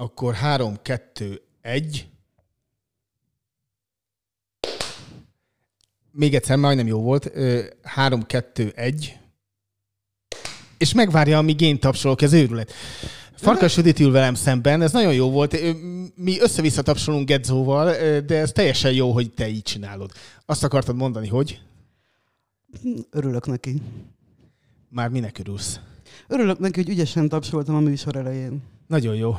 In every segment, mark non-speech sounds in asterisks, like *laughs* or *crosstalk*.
Akkor 3, 2, 1. Még egyszer, majdnem jó volt. 3, 2, 1. És megvárja, amíg én tapsolok, ez őrület. Farkas Judit ül velem szemben, ez nagyon jó volt. Mi össze-vissza tapsolunk Gedzóval, de ez teljesen jó, hogy te így csinálod. Azt akartad mondani, hogy? Örülök neki. Már minek örülsz? Örülök neki, hogy ügyesen tapsoltam a műsor elején. Nagyon jó.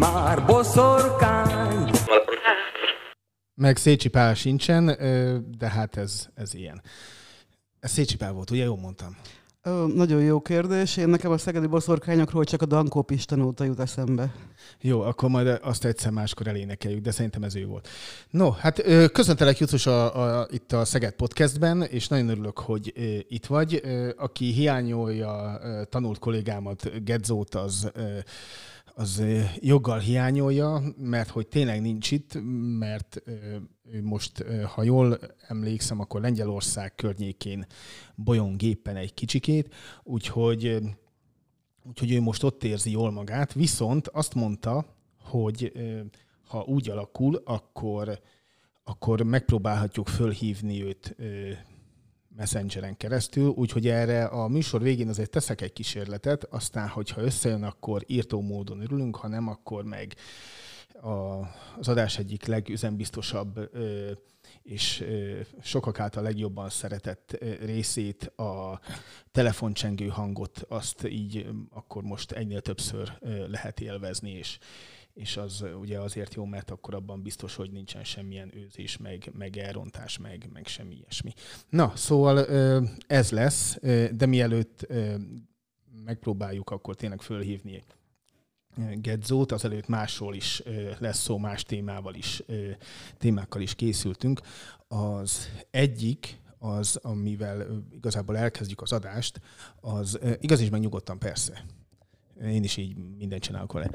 Már boszorkány. Meg Szécsi Pál sincsen, de hát ez, ez ilyen. Ez Szécsi Pál volt, ugye? Jól mondtam. Ö, nagyon jó kérdés. Én nekem a szegedi boszorkányokról csak a Dankó Pista óta jut eszembe. Jó, akkor majd azt egyszer máskor elénekeljük, de szerintem ez ő volt. No, hát ö, köszöntelek Jutus a, a, itt a Szeged Podcastben, és nagyon örülök, hogy ö, itt vagy. Ö, aki hiányolja ö, tanult kollégámat, Gedzót, az ö, az joggal hiányolja, mert hogy tényleg nincs itt, mert most, ha jól emlékszem, akkor Lengyelország környékén bolyong éppen egy kicsikét, úgyhogy Úgyhogy ő most ott érzi jól magát, viszont azt mondta, hogy ha úgy alakul, akkor, akkor megpróbálhatjuk fölhívni őt messengeren keresztül, úgyhogy erre a műsor végén azért teszek egy kísérletet, aztán, hogyha összejön, akkor írtó módon örülünk, ha nem, akkor meg a, az adás egyik legüzenbiztosabb ö, és ö, sokak által legjobban szeretett ö, részét, a telefoncsengő hangot, azt így akkor most egynél többször ö, lehet élvezni, és, és az ugye azért jó, mert akkor abban biztos, hogy nincsen semmilyen őzés, meg, meg elrontás, meg, meg semmi ilyesmi. Na, szóval ez lesz, de mielőtt megpróbáljuk akkor tényleg fölhívni Gedzót, azelőtt másról is lesz szó, más témával is, témákkal is készültünk. Az egyik, az, amivel igazából elkezdjük az adást, az igaz is meg nyugodtan persze. Én is így mindent csinálok vele.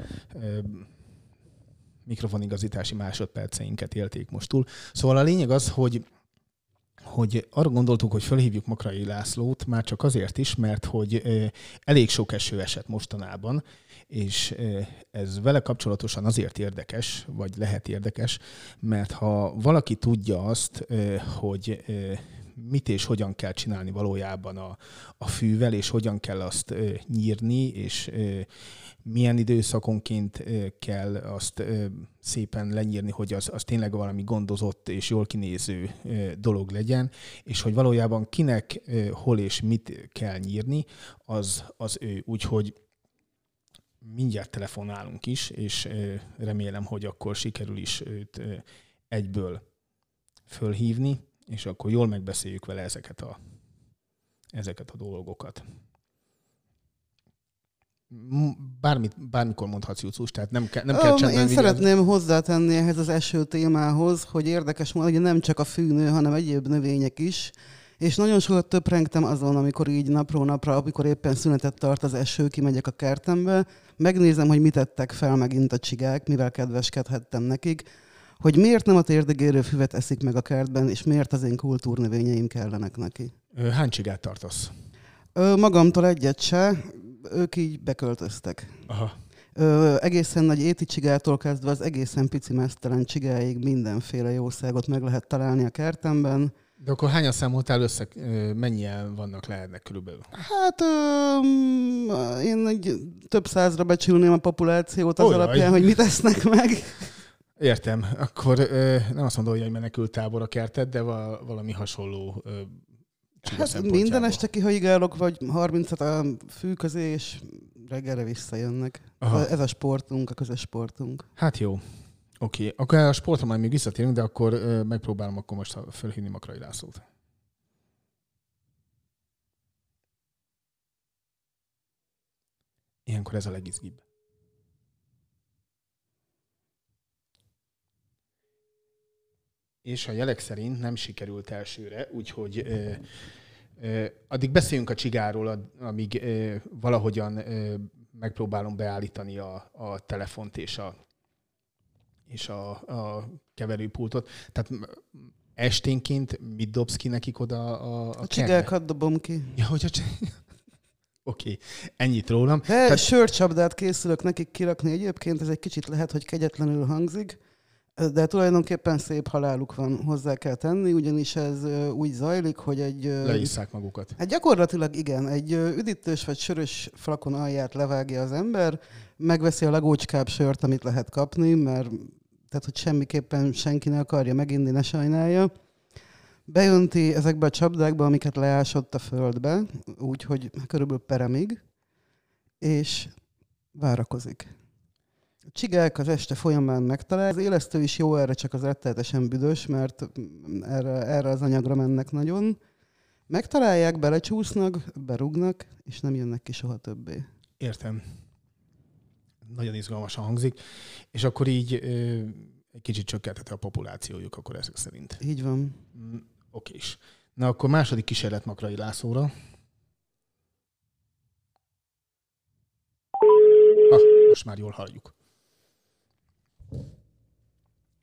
Mikrofonigazítási másodperceinket élték most túl. Szóval a lényeg az, hogy hogy arra gondoltuk, hogy felhívjuk Makrai Lászlót, már csak azért is, mert hogy elég sok eső esett mostanában, és ez vele kapcsolatosan azért érdekes, vagy lehet érdekes, mert ha valaki tudja azt, hogy mit és hogyan kell csinálni valójában a, a fűvel, és hogyan kell azt nyírni, és milyen időszakonként kell azt szépen lenyírni, hogy az, az tényleg valami gondozott és jól kinéző dolog legyen, és hogy valójában kinek, hol és mit kell nyírni, az, az ő. Úgyhogy mindjárt telefonálunk is, és remélem, hogy akkor sikerül is őt egyből fölhívni, és akkor jól megbeszéljük vele ezeket a, ezeket a dolgokat. Bármit, bármikor mondhatsz, Jucus, tehát nem, ke, nem kell csendben Én vigyázni. szeretném hozzátenni ehhez az eső témához, hogy érdekes módon, hogy nem csak a fűnő, hanem egyéb növények is. És nagyon sokat töprengtem azon, amikor így napról napra, amikor éppen szünetet tart az eső, kimegyek a kertembe, megnézem, hogy mit tettek fel megint a csigák, mivel kedveskedhettem nekik, hogy miért nem a térdigérő füvet eszik meg a kertben, és miért az én kultúrnövényeim kellenek neki. Hány csigát tartasz? Magamtól egyet se, ők így beköltöztek. Aha. Ö, egészen nagy éti csigától kezdve az egészen pici mesztelen csigáig mindenféle jószágot meg lehet találni a kertemben. De akkor hányan számoltál össze, mennyien vannak lehetnek körülbelül? Hát ö, én egy több százra becsülném a populációt az Ojaj. alapján, hogy mit esznek meg. Értem. Akkor ö, nem azt mondom, hogy egy menekült tábor a kerted, de val- valami hasonló ö, hát minden este kihajigálok, vagy 30-at a és reggelre visszajönnek. Aha. Ez a sportunk, a közös sportunk. Hát jó. Oké, okay. akkor a sportra majd még visszatérünk, de akkor megpróbálom akkor most fölhívni Makrai Lászlót. Ilyenkor ez a legizgibb. És a jelek szerint nem sikerült elsőre, úgyhogy ö, ö, addig beszéljünk a csigáról, amíg ö, valahogyan ö, megpróbálom beállítani a, a telefont és a, és a, a keverőpultot. Tehát esténként mit dobsz ki nekik oda a, a, A csigákat dobom ki. Ja, hogy a csi- *laughs* Oké, okay. ennyit rólam. De Tehát... sörcsapdát készülök nekik kirakni egyébként, ez egy kicsit lehet, hogy kegyetlenül hangzik, de tulajdonképpen szép haláluk van, hozzá kell tenni, ugyanis ez úgy zajlik, hogy egy... Leisszák magukat. Hát gyakorlatilag igen, egy üdítős vagy sörös flakon alját levágja az ember, megveszi a legócskább sört, amit lehet kapni, mert tehát, hogy semmiképpen senki ne akarja meginni, ne sajnálja. Bejönti ezekbe a csapdákba, amiket leásott a földbe, úgyhogy körülbelül peremig, és várakozik. A csigák az este folyamán megtalál. Az élesztő is jó erre, csak az rettenetesen büdös, mert erre, erre az anyagra mennek nagyon. Megtalálják, belecsúsznak, berúgnak, és nem jönnek ki soha többé. Értem. Nagyon izgalmasan hangzik. És akkor így ö, egy kicsit csökkentette a populációjuk akkor ezek szerint. Így van. Mm, Oké is. Na akkor második kísérlet Makrai Lászlóra. Ha, most már jól halljuk.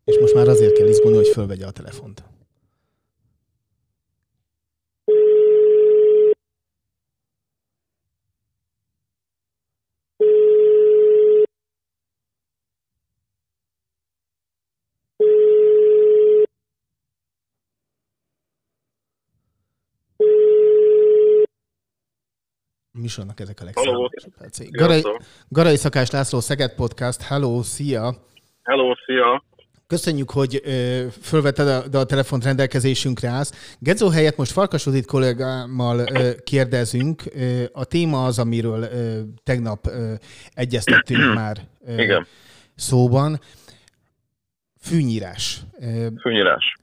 És most már azért kell izgulni, hogy fölvegye a telefont. Műsornak ezek a legszebb percei. Garai. Garai Szakás László, Szeged Podcast. Hello, szia! Hello, szia! Köszönjük, hogy ö, fölvetted a, de a telefont rendelkezésünkre állsz. Gedzó helyett most Farkas Udit kollégámmal ö, kérdezünk. Ö, a téma az, amiről ö, tegnap ö, egyeztettünk *clears throat* már ö, Igen. szóban. Fűnyírás. Ö, Fűnyírás.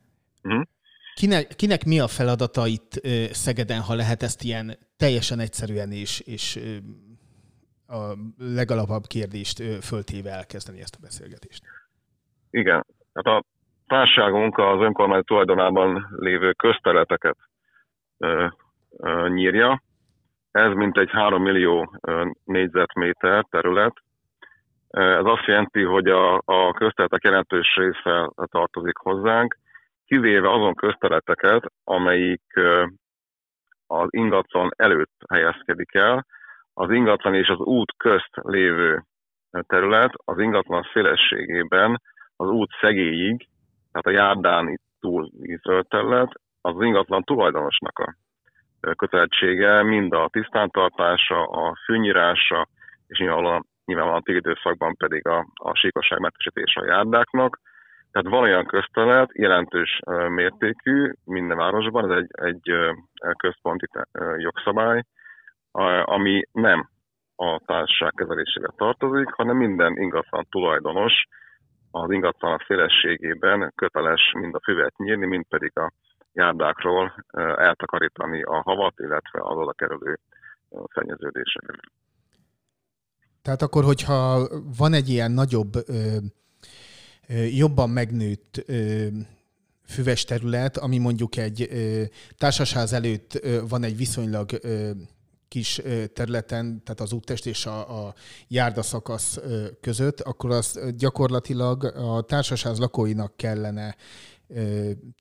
Kinek, kinek mi a feladata itt ö, Szegeden, ha lehet ezt ilyen teljesen egyszerűen és, és ö, a legalapabb kérdést föltéve elkezdeni ezt a beszélgetést? Igen. Hát a társágunk az önkormányzat tulajdonában lévő közterületeket nyírja. Ez mintegy 3 millió négyzetméter terület. Ez azt jelenti, hogy a, a közterületek jelentős része tartozik hozzánk, kivéve azon közterületeket, amelyik az ingatlan előtt helyezkedik el. Az ingatlan és az út közt lévő terület az ingatlan szélességében az út szegélyig, tehát a járdán túl zöld terület, az az ingatlan tulajdonosnak a kötelezettsége, mind a tisztántartása, a fűnyírása, és nyilvánvalóan, nyilvánvalóan a időszakban pedig a, a síkosságmentesítése a járdáknak. Tehát van olyan közterület, jelentős mértékű minden városban, ez egy, egy központi jogszabály, ami nem a társaság kezelésére tartozik, hanem minden ingatlan tulajdonos az ingatlan szélességében köteles mind a füvet nyírni, mind pedig a járdákról eltakarítani a havat, illetve az oda kerülő szennyeződéseket. Tehát akkor, hogyha van egy ilyen nagyobb, jobban megnőtt füves terület, ami mondjuk egy társasház előtt van egy viszonylag kis területen, tehát az úttest és a, a járdaszakasz között, akkor az gyakorlatilag a társasház lakóinak kellene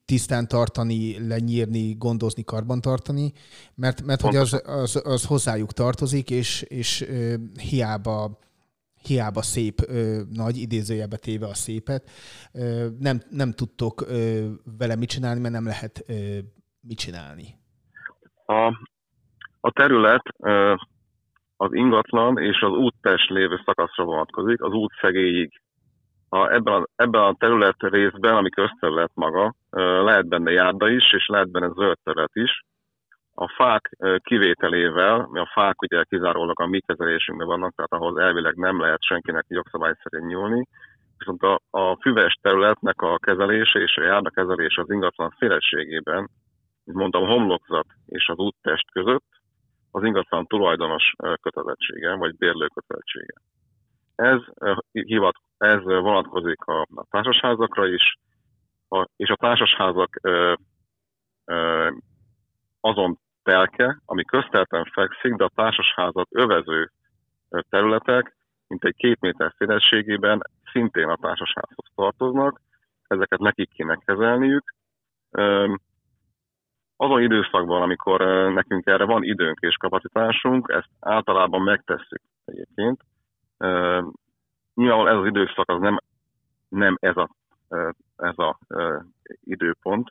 tisztán tartani, lenyírni, gondozni, karbantartani, mert, mert hogy az, az, az hozzájuk tartozik, és, és hiába hiába szép, ö, nagy idézőjelbe téve a szépet, ö, nem, nem tudtok ö, vele mit csinálni, mert nem lehet ö, mit csinálni. A, a terület az ingatlan és az úttest lévő szakaszra vonatkozik, az út szegélyig. A, ebben, a, ebben a terület részben, ami közterület maga, lehet benne járda is, és lehet benne zöld terület is. A fák kivételével, mi a fák ugye kizárólag a mi kezelésünkben vannak, tehát ahhoz elvileg nem lehet senkinek jogszabály szerint nyúlni, viszont a, a füves területnek a kezelése és a járda kezelése az ingatlan szélességében, mint mondtam, homlokzat és az úttest között, az ingatlan tulajdonos kötelezettsége, vagy bérlő kötelezettsége. Ez, hivat, ez vonatkozik a, a társasházakra is, a, és a társasházak ö, ö, azon telke, ami köztelten fekszik, de a társasházat övező területek, mint egy két méter szélességében szintén a társasházhoz tartoznak, ezeket nekik kéne kezelniük. Ö, azon időszakban, amikor ö, nekünk erre van időnk és kapacitásunk, ezt általában megtesszük egyébként. Ö, Nyilvánvalóan ez az időszak az nem, nem ez a, ö, ez a időpont,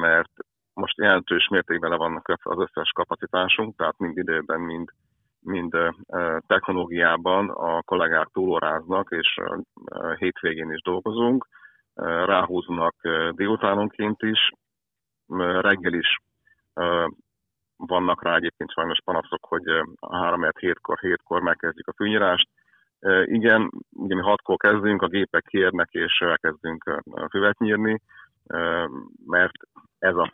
mert most jelentős mértékben le vannak az összes kapacitásunk, tehát mind időben, mind, mind technológiában a kollégák túlóráznak, és hétvégén is dolgozunk, ráhúznak délutánonként is, reggel is vannak rá egyébként sajnos panaszok, hogy ö, a 3 hétkor, hétkor megkezdjük a fűnyírást. Igen, ugye mi hatkor kezdünk, a gépek kérnek, és elkezdünk füvet nyírni, mert ez a,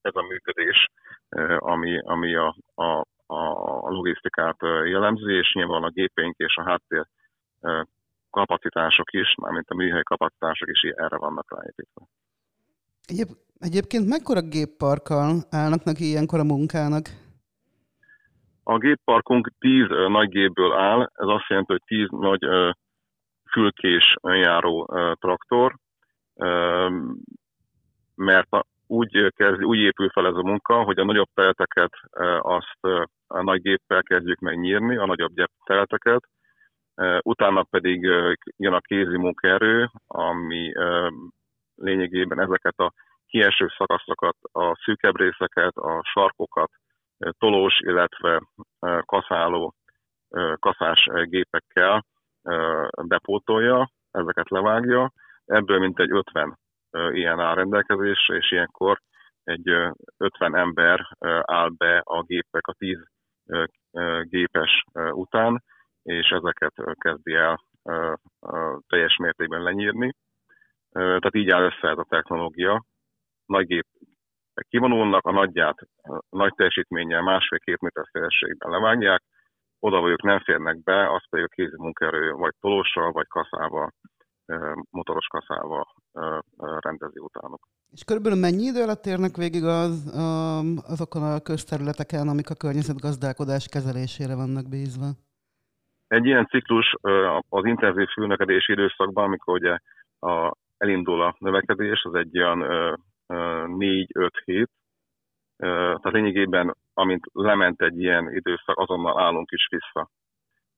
ez a működés, ami, ami a, a, a logisztikát jellemzi, és nyilván a gépeink és a háttér kapacitások is, mármint a műhely kapacitások is erre vannak ráépítve. Egyéb, egyébként mekkora gépparkkal állnak neki ilyenkor a munkának? A gépparkunk 10 ö, nagy gépből áll, ez azt jelenti, hogy 10 nagy fülkés önjáró traktor, mert úgy, kezd, úgy épül fel ez a munka, hogy a nagyobb teleteket azt a nagy géppel kezdjük meg nyírni, a nagyobb teleteket, utána pedig jön a kézi munkaerő, ami lényegében ezeket a kieső szakaszokat, a szűkebb részeket, a sarkokat, tolós, illetve kaszáló, kaszás gépekkel bepótolja, ezeket levágja. Ebből mintegy 50 ö, ilyen áll rendelkezésre, és ilyenkor egy ö, 50 ember áll be a gépek a 10 ö, ö, gépes után, és ezeket kezdi el teljes mértékben lenyírni. Tehát így áll össze ez a technológia. Nagy gép kivonulnak, a nagyját ö, nagy teljesítménnyel másfél-két méter szélességben levágják, oda, hogy ők nem férnek be, azt pedig a kézi munkaerő vagy tolóssal, vagy kaszával, motoros kaszával rendezi utánuk. És körülbelül mennyi idő alatt érnek végig az, azokon a közterületeken, amik a környezetgazdálkodás kezelésére vannak bízva? Egy ilyen ciklus az intenzív fülnökedési időszakban, amikor ugye a, elindul a növekedés, az egy olyan 4-5 hét. Tehát lényegében, amint lement egy ilyen időszak, azonnal állunk is vissza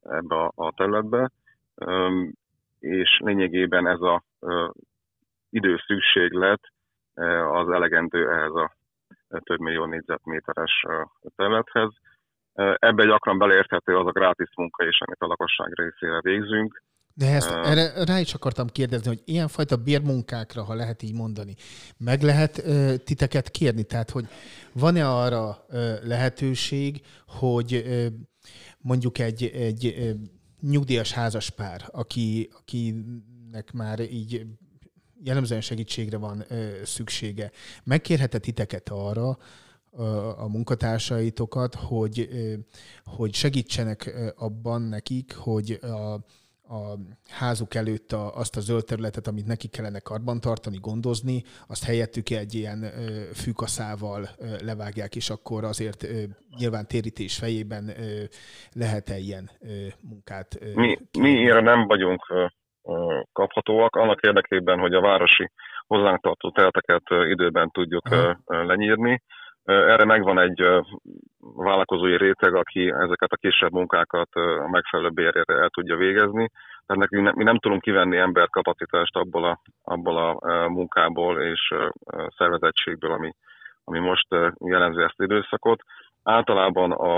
ebbe a, a területbe, és lényegében ez a időszükséglet az elegendő ehhez a több millió négyzetméteres területhez. Ebbe gyakran beleérthető az a grátis munka is, amit a lakosság részére végzünk. De ezt, erre rá is akartam kérdezni, hogy ilyenfajta bérmunkákra, ha lehet így mondani, meg lehet ö, titeket kérni? Tehát, hogy van-e arra ö, lehetőség, hogy ö, mondjuk egy, egy ö, nyugdíjas házaspár, aki, akinek már így jellemzően segítségre van ö, szüksége, megkérhet titeket arra, a munkatársaitokat, hogy, hogy segítsenek abban nekik, hogy a, a házuk előtt a, azt a zöld területet, amit nekik kellene karbantartani, gondozni, azt helyettük egy ilyen ö, fűkaszával ö, levágják, és akkor azért ö, nyilván térítés fejében ö, lehet-e ilyen ö, munkát ö, Mi, mi erre nem vagyunk ö, ö, kaphatóak, annak érdekében, hogy a városi hozzánk tartó teleteket ö, időben tudjuk Aha. lenyírni. Erre megvan egy vállalkozói réteg, aki ezeket a kisebb munkákat a megfelelő bérére el tudja végezni. Tehát nekünk ne, mi nem tudunk kivenni emberkapacitást abból a, abból a munkából és szervezettségből, ami, ami most jellemzi ezt az időszakot. Általában a,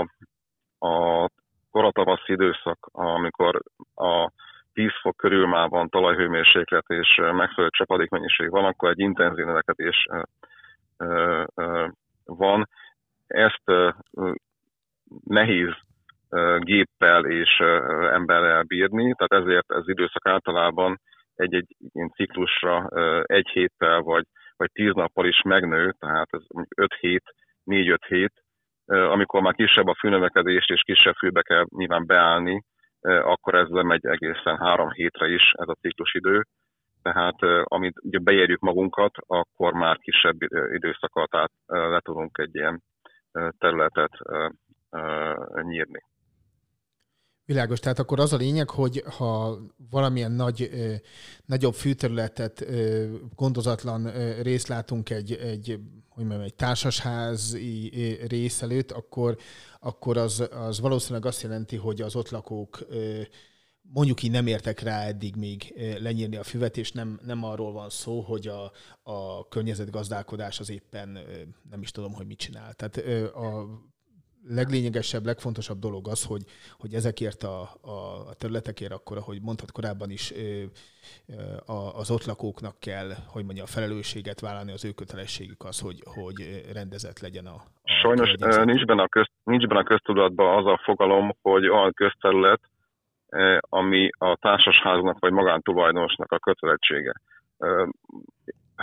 a koratavaszi időszak, amikor a 10 fok körül már van talajhőmérséklet és megfelelő csapadékmennyiség van, akkor egy intenzív növekedés van. Ezt nehéz géppel és emberrel bírni, tehát ezért ez időszak általában egy-egy ilyen ciklusra egy héttel vagy, vagy tíz nappal is megnő, tehát ez mondjuk öt hét, négy-öt hét, amikor már kisebb a fűnövekedés és kisebb fűbe kell nyilván beállni, akkor ez megy egészen három hétre is ez a ciklusidő. Tehát amit ugye beérjük magunkat, akkor már kisebb időszakat át le tudunk egy ilyen területet nyírni. Világos, tehát akkor az a lényeg, hogy ha valamilyen nagy, nagyobb fűterületet, gondozatlan ö, részt látunk egy, egy, hogy mondjam, egy társasházi rész előtt, akkor, akkor az, az valószínűleg azt jelenti, hogy az ott lakók mondjuk így nem értek rá eddig még lenyírni a füvet, és nem, nem arról van szó, hogy a, a környezetgazdálkodás az éppen nem is tudom, hogy mit csinál. Tehát a leglényegesebb, legfontosabb dolog az, hogy, hogy ezekért a, a területekért akkor, ahogy mondtad korábban is, az ott lakóknak kell, hogy mondja, a felelősséget vállalni, az ő kötelességük az, hogy, hogy rendezett legyen a, a Sajnos nincs benne a, közt, nincs benne a köztudatban az a fogalom, hogy olyan közterület, ami a társasháznak vagy magántulajdonosnak a kötelezettsége.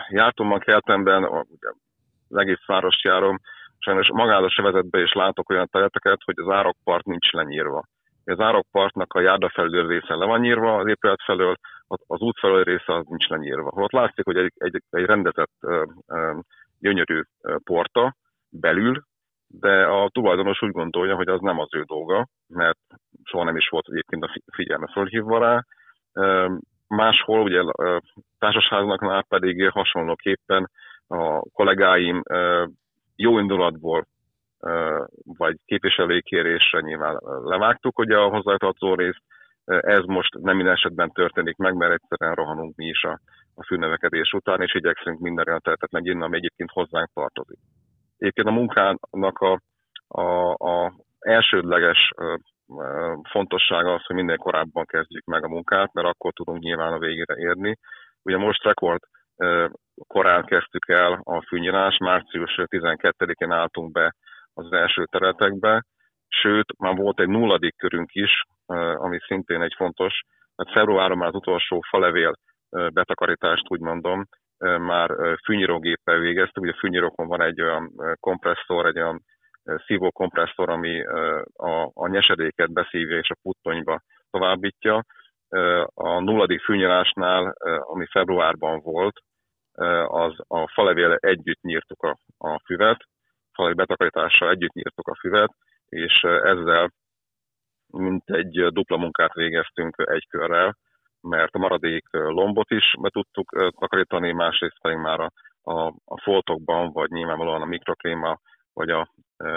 Jártam a kertemben, az egész város járom, sajnos magára sevezetbe is látok olyan területeket, hogy az árokpart nincs lenyírva. Az árokpartnak a járda felül része le van nyírva, az épület felől, az út felől része az nincs lenyírva. Ott látszik, hogy egy, egy, egy rendezett gyönyörű porta belül, de a tulajdonos úgy gondolja, hogy az nem az ő dolga, mert soha nem is volt egyébként a figyelme fölhívva rá. Máshol, ugye társasháznaknál pedig hasonlóképpen a kollégáim jó indulatból vagy képviselőkérésre nyilván levágtuk ugye a hozzátartozó részt. Ez most nem minden esetben történik meg, mert egyszerűen rohanunk mi is a, a fűnövekedés után, és igyekszünk minden olyan területet megírni, ami egyébként hozzánk tartozik. Egyébként a munkának a, a, a elsődleges fontossága az, hogy minél korábban kezdjük meg a munkát, mert akkor tudunk nyilván a végére érni. Ugye most rekord korán kezdtük el a fűnyírás, március 12-én álltunk be az első területekbe, sőt, már volt egy nulladik körünk is, ami szintén egy fontos, mert februáron már az utolsó falevél betakarítást, úgy mondom, már fűnyírógéppel végeztük, ugye a fűnyírókon van egy olyan kompresszor, egy olyan szívó kompresszor, ami a, a nyesedéket beszívja és a puttonyba továbbítja. A nulladik fűnyírásnál, ami februárban volt, az a falevél együtt nyírtuk a, a füvet, falai betakarítással együtt nyírtuk a füvet, és ezzel mint egy dupla munkát végeztünk egy körrel, mert a maradék lombot is be tudtuk takarítani, másrészt pedig már a, a, a foltokban, vagy nyilvánvalóan a mikrokréma, vagy a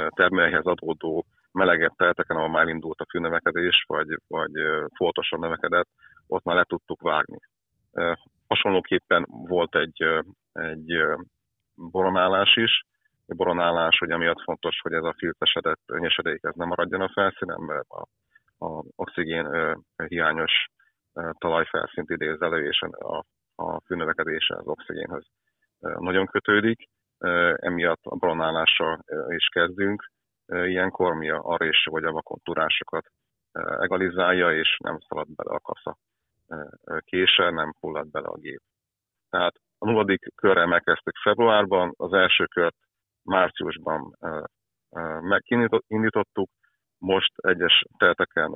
termelőhez adódó melegebb teleteken, ahol már indult a fűnövekedés, vagy, vagy foltosan növekedett, ott már le tudtuk vágni. Hasonlóképpen volt egy, egy boronálás is, egy boronálás, hogy amiatt fontos, hogy ez a filtesedett nyesedék ez nem maradjon a felszínen, mert a, a oxigén hiányos talajfelszínt idéz elő, és a, a fűnövekedése az oxigénhez nagyon kötődik. Emiatt a boronálással is kezdünk. Ilyenkor mi arra is, hogy a vakontúrásokat egalizálja, és nem szalad bele a kasza kése, nem fullad bele a gép. Tehát a nulladik körrel megkezdtük februárban, az első kört márciusban megindítottuk, most egyes teleteken,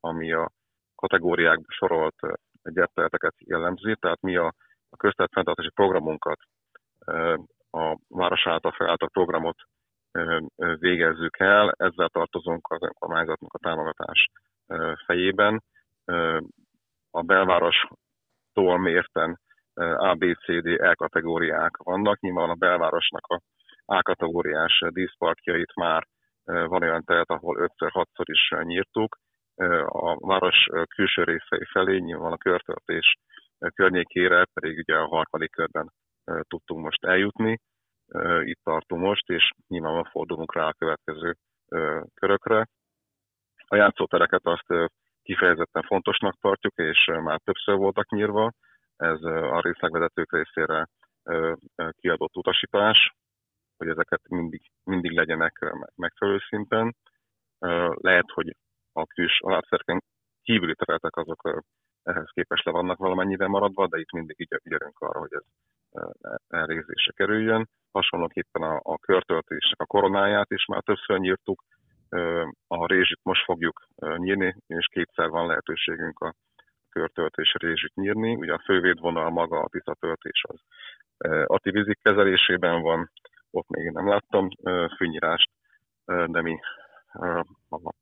ami a kategóriákba sorolt gyárteleteket jellemzi, tehát mi a, a közterületfenntartási programunkat, a város által felállt programot végezzük el, ezzel tartozunk az önkormányzatnak a támogatás fejében a belvárostól mérten A, B, C, D, E kategóriák vannak. Nyilván a belvárosnak a A kategóriás díszparkjait már van olyan telet, ahol 5-6-szor is nyírtuk. A város külső részei felé, nyilván a körtöltés környékére pedig ugye a harmadik körben tudtunk most eljutni. Itt tartunk most, és nyilván fordulunk rá a következő körökre. A játszótereket azt kifejezetten fontosnak tartjuk, és már többször voltak nyírva. Ez a részlegvezetők részére kiadott utasítás, hogy ezeket mindig, mindig legyenek megfelelő szinten. Lehet, hogy a kis alapszerken kívüli területek azok ehhez képest le vannak valamennyivel maradva, de itt mindig ügyelünk arra, hogy ez elrégzésre kerüljön. hasonlóképpen a, a körtöltésnek a koronáját is már többször nyírtuk, a rézsit most fogjuk nyírni, és kétszer van lehetőségünk a körtöltés rézsit nyírni. Ugye a fővédvonal maga a tiszta töltés az ö, Ati vízik kezelésében van, ott még nem láttam fűnyírást, de mi a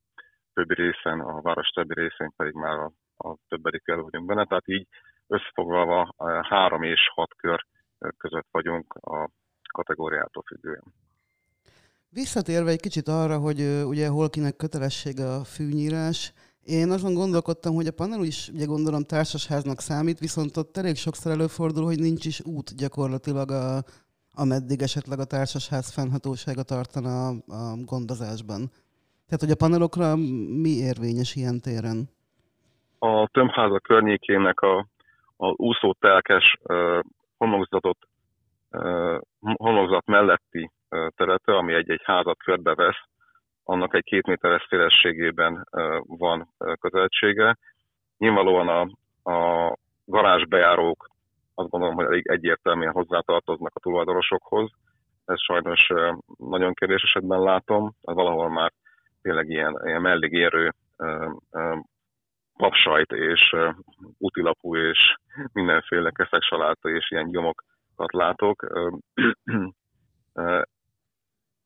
többi részen, a város többi részén pedig már a, a többedik el vagyunk benne, tehát így összefoglalva ö, három és hat kör ö, között vagyunk a kategóriától függően. Visszatérve egy kicsit arra, hogy ö, ugye hol kinek kötelessége a fűnyírás, én azon gondolkodtam, hogy a panel is ugye gondolom társasháznak számít, viszont ott elég sokszor előfordul, hogy nincs is út gyakorlatilag a, ameddig esetleg a társasház fennhatósága tartana a, a gondozásban. Tehát, hogy a panelokra mi érvényes ilyen téren? a tömbháza környékének a, a úszótelkes uh, homlokzatot, uh, homlokzat melletti uh, területe, ami egy-egy házat körbevesz, annak egy két méteres szélességében van közelsége. Nyilvánvalóan a, a garázsbejárók azt gondolom, hogy elég egyértelműen hozzátartoznak a tulajdonosokhoz. Ez sajnos nagyon kérdés esetben látom, valahol már tényleg ilyen, ilyen mellékérő papsajt és utilapú és mindenféle keszek saláta és ilyen gyomokat látok.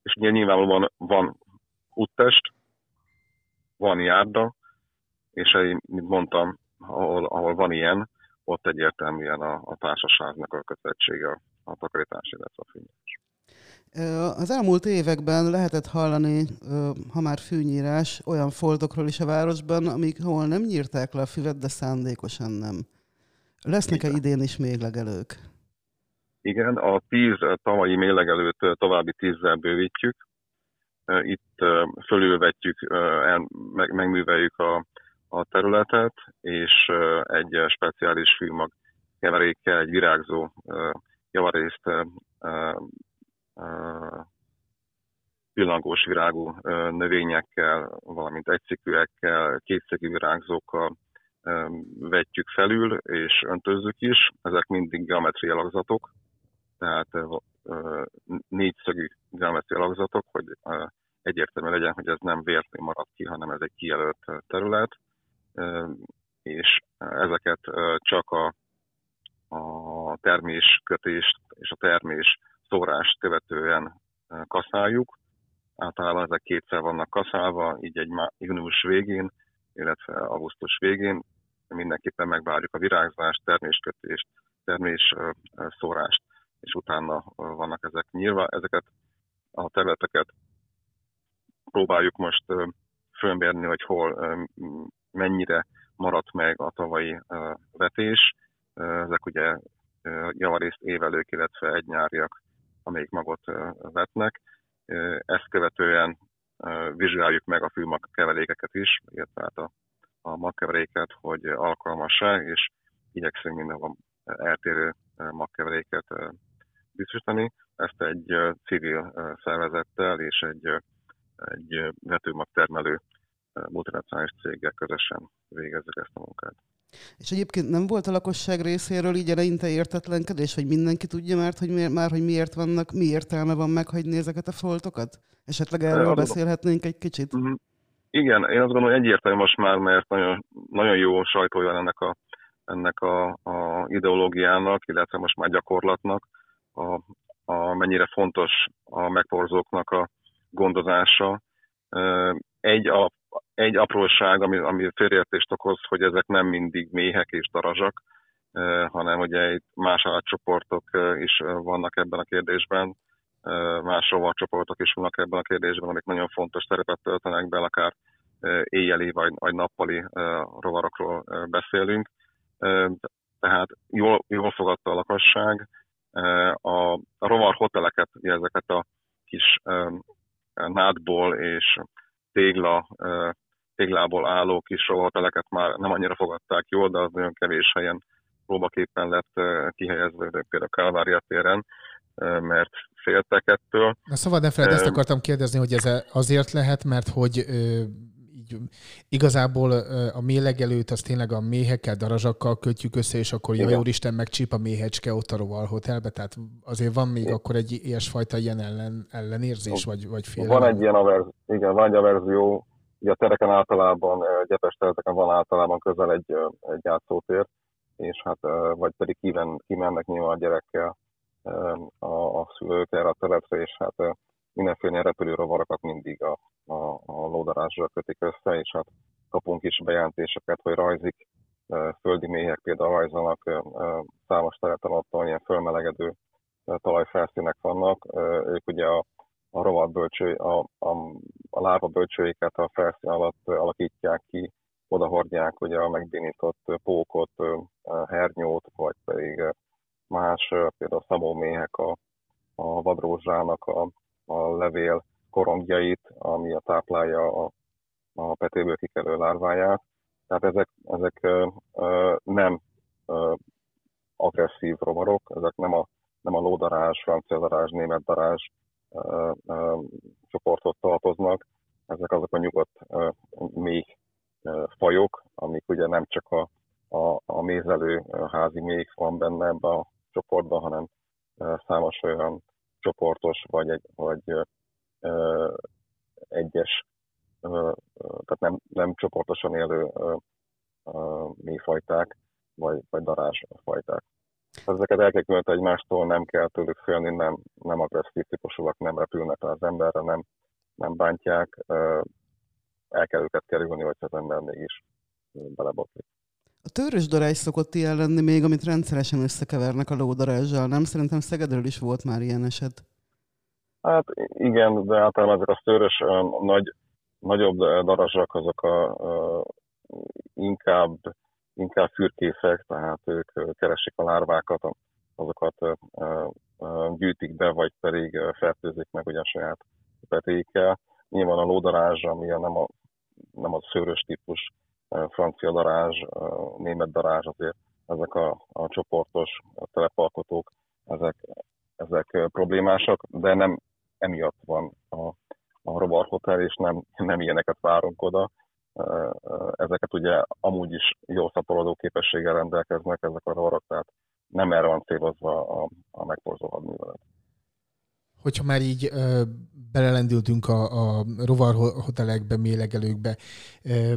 És ugye nyilvánvalóan van úttest, van járda, és mint mondtam, ahol, ahol van ilyen, ott egyértelműen a, a társaságnak a kötelezettsége a, a takarítás, illetve a fűnyírás. Az elmúlt években lehetett hallani, ha már fűnyírás, olyan foltokról is a városban, amik hol nem nyírták le a füvet, de szándékosan nem. Lesznek-e idén is még legelők? Igen, a tíz tavalyi mélegelőt eh, további tízzel bővítjük. Itt fölülvetjük, el- meg- megműveljük a, a területet, és egy speciális fűmag keverékkel, egy virágzó javarészt pillangós virágú növényekkel, valamint egyszikűekkel, kétszikű virágzókkal vetjük felül, és öntözzük is. Ezek mindig geometria alakzatok, tehát négyszögű geometri alakzatok, hogy egyértelmű legyen, hogy ez nem véletlenül maradt ki, hanem ez egy kijelölt terület, és ezeket csak a, a terméskötést és a termés szórást követően kaszáljuk. Általában ezek kétszer vannak kaszálva, így egy június végén, illetve augusztus végén. Mindenképpen megvárjuk a virágzást, terméskötést, termés szórást és utána vannak ezek nyilván. Ezeket a területeket próbáljuk most fölmérni, hogy hol mennyire maradt meg a tavalyi vetés. Ezek ugye javarészt évelők, illetve egynyáriak, amelyik magot vetnek. Ezt követően vizsgáljuk meg a fűmag keverékeket is, illetve hát a, a magkeveréket, hogy alkalmas-e, és igyekszünk mindenhol eltérő magkeveréket biztosítani. Ezt egy civil szervezettel és egy, egy vetőmagtermelő multinacionális céggel közösen végezzük ezt a munkát. És egyébként nem volt a lakosság részéről így eleinte értetlenkedés, hogy mindenki tudja már, hogy miért, már, hogy miért vannak, mi értelme van meghagyni ezeket a foltokat? Esetleg erről adom. beszélhetnénk egy kicsit? Mhm. Igen, én azt gondolom, hogy egyértelmű most már, mert nagyon, nagyon jó sajtója ennek a, ennek a, a ideológiának, illetve most már gyakorlatnak, a, a mennyire fontos a megporzóknak a gondozása. Egy, a, egy apróság, ami, ami félreértést okoz, hogy ezek nem mindig méhek és darazsak, ö, hanem ugye itt más állatcsoportok ö, is ö, vannak ebben a kérdésben, más rovarcsoportok is vannak ebben a kérdésben, amik nagyon fontos szerepet töltenek be, akár éjjeli vagy, vagy nappali rovarokról beszélünk. Tehát jól, jól fogadta a lakosság. A, a rovar hoteleket, ezeket a kis nádból és tégla, téglából álló kis rovarhoteleket már nem annyira fogadták jól, de az nagyon kevés helyen próbaképpen lett kihelyezve, például Kálvária téren, mert féltek ettől. Na szóval ne feled, ezt akartam kérdezni, hogy ez azért lehet, mert hogy így igazából a mélegelőt az tényleg a méhekkel, darazsakkal kötjük össze, és akkor Igen. jaj úristen, megcsíp a méhecske ott a roval hotelbe, tehát azért van még akkor egy ilyesfajta ilyen ellen, ellenérzés, vagy, vagy félelem. Van egy ilyen averzió, igen, van egy averzió, ugye a tereken általában, eh, gyepes tereteken van általában közel egy, eh, egy játszótér, és hát, eh, vagy pedig kiven, kimennek nyilván a gyerekkel a, a szülők erre a terepre, és hát mindenféle repülő rovarokat mindig a, a, a lódarásra kötik össze, és hát kapunk is bejelentéseket, hogy rajzik, földi méhek például rajzolnak eh, számos területen ott, ilyen fölmelegedő talajfelszínek vannak. Ők ugye a a rovar bölcső, a, a, a lába bölcsőiket a felszín alatt alakítják ki, oda hordják ugye a megbénított pókot, hernyót, vagy pedig más, például szabóméhek a, a vadrózsának a, a levél korongjait, ami a táplálja a, a petéből kikelő lárváját. Tehát ezek, ezek nem agresszív rovarok, ezek nem a, nem a lódarázs, francia darázs, német darázs, csoportot tartoznak. Ezek azok a nyugodt méh fajok, amik ugye nem csak a, a, a mézelő házi méh van benne ebbe a csoportban, hanem számos olyan csoportos vagy, egy, vagy ö, egyes, ö, tehát nem, nem csoportosan élő ö, ö, méhfajták, vagy, vagy darázsfajták. Ezeket el kell különíteni egymástól, nem kell tőlük félni, nem, nem agresszív típusúak, nem repülnek az emberre, nem, nem bántják. El kell őket kerülni, hogyha az ember mégis belebotlik. A törös darázs szokott ilyen lenni még, amit rendszeresen összekevernek a lódarázsal, nem? Szerintem Szegedről is volt már ilyen eset. Hát igen, de általában ezek a szőrös, nagy, nagyobb darazsak, azok a, ö, inkább, inkább fürkészek, tehát ők keresik a lárvákat, azokat gyűjtik be, vagy pedig fertőzik meg ugye a saját petéikkel. Nyilván a lódarázs, ami a nem a, nem a szőrös típus, francia darázs, német darázs azért, ezek a, a csoportos telepalkotók, ezek, ezek problémásak, de nem emiatt van a, a rovarhotel, és nem, nem ilyeneket várunk oda. Ezeket ugye amúgy is jó szaporodó képességgel rendelkeznek ezek a rovarok, tehát nem erre van célozva a, a megporzó hadművelet. Hogyha már így ö, belelendültünk a, a rovarhotelekbe, mélegelőkbe, ö,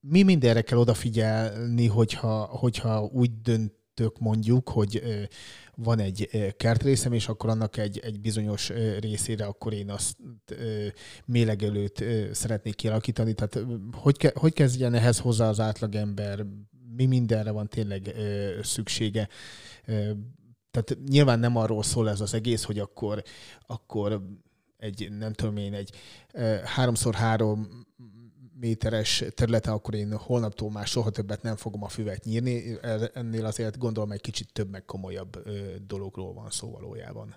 mi mindenre kell odafigyelni, hogyha, hogyha úgy döntök mondjuk, hogy van egy kertrészem, és akkor annak egy, egy bizonyos részére akkor én azt mélegelőt szeretnék kialakítani. Tehát hogy, hogy kezdjen ehhez hozzá az átlagember? Mi mindenre van tényleg szüksége? Tehát nyilván nem arról szól ez az egész, hogy akkor, akkor egy, nem tudom én, egy háromszor három méteres területen, akkor én holnaptól már soha többet nem fogom a füvet nyírni. Ennél azért gondolom egy kicsit több meg komolyabb dologról van szó valójában.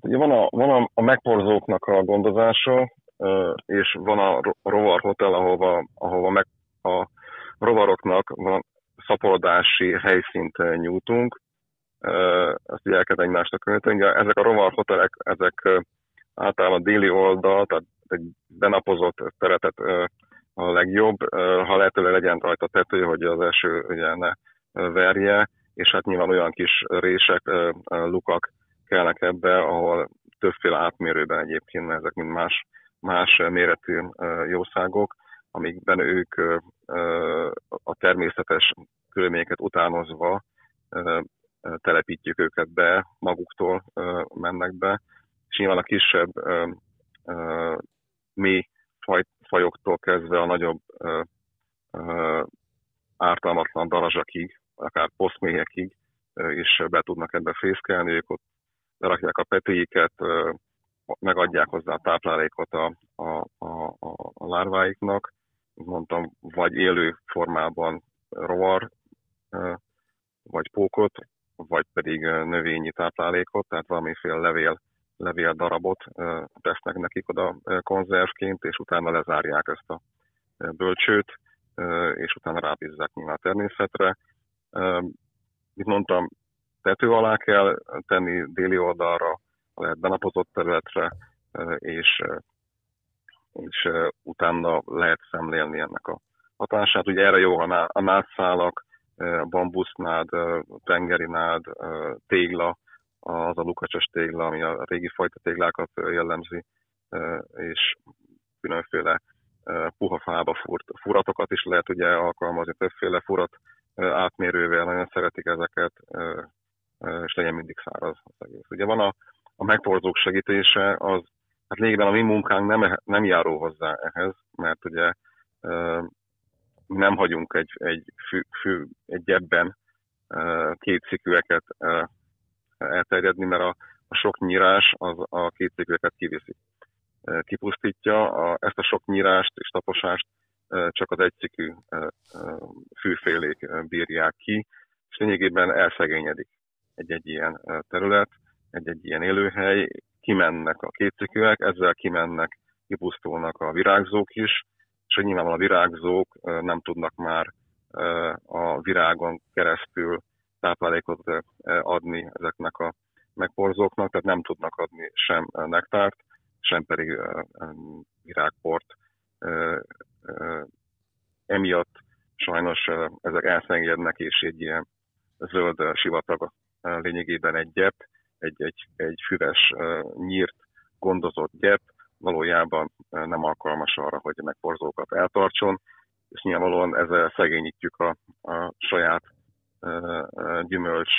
Ugye van a, van a, a megporzóknak a gondozása, és van a ro- rovar hotel, ahova, ahova meg, a rovaroknak van szaporodási helyszínt nyújtunk. Ezt ugye el kell egymásnak különíteni. Ugye Ezek a rovar hotelek, ezek általában déli oldal, tehát egy benapozott teretet a legjobb, ha lehetőleg legyen rajta tető, hogy az eső ugye ne verje, és hát nyilván olyan kis rések, lukak kellnek ebbe, ahol többféle átmérőben egyébként, mert ezek mind más, más méretű jószágok, amikben ők a természetes körülményeket utánozva telepítjük őket be, maguktól mennek be, és nyilván a kisebb ö, ö, mély faj, fajoktól kezdve a nagyobb ö, ö, ártalmatlan darazsakig, akár poszméhekig is be tudnak ebbe fészkelni, ők ott lerakják a petéiket, megadják hozzá a táplálékot a, a, a, a, lárváiknak, mondtam, vagy élő formában rovar, vagy pókot, vagy pedig növényi táplálékot, tehát valamiféle levél, levél darabot ö, tesznek nekik oda konzervként, és utána lezárják ezt a bölcsőt, és utána rábízzák nyilván a természetre. Mint mondtam, tető alá kell tenni déli oldalra, lehet benapozott területre, és, és utána lehet szemlélni ennek a hatását. Ugye erre jó a ná- a bambusznád, ö, tengeri nád, ö, tégla, az a lukacsos tégla, ami a régi fajta téglákat jellemzi, és különféle puha fába furt, furatokat is lehet ugye alkalmazni, többféle furat átmérővel, nagyon szeretik ezeket, és legyen mindig száraz az egész. Ugye van a, a megporzók segítése, az hát lényegében a mi munkánk nem, nem járó hozzá ehhez, mert ugye nem hagyunk egy, egy, fű, fű, egy ebben két szikűeket elterjedni, mert a, a sok nyírás az a két kiviszi. Kipusztítja a, ezt a sok nyírást és taposást csak az egyszikű fűfélék bírják ki, és lényegében elszegényedik egy-egy ilyen terület, egy-egy ilyen élőhely, kimennek a kétszikűek, ezzel kimennek, kipusztulnak a virágzók is, és nyilvánvalóan a virágzók nem tudnak már a virágon keresztül táplálékot adni ezeknek a megporzóknak, tehát nem tudnak adni sem nektárt, sem pedig virágport. Emiatt sajnos ezek elszengednek, és egy ilyen zöld sivatag lényegében egy gyep, egy, egy, egy füves, nyírt, gondozott gyep, valójában nem alkalmas arra, hogy megporzókat eltartson, és nyilvánvalóan ezzel szegényítjük a, a saját gyümölcs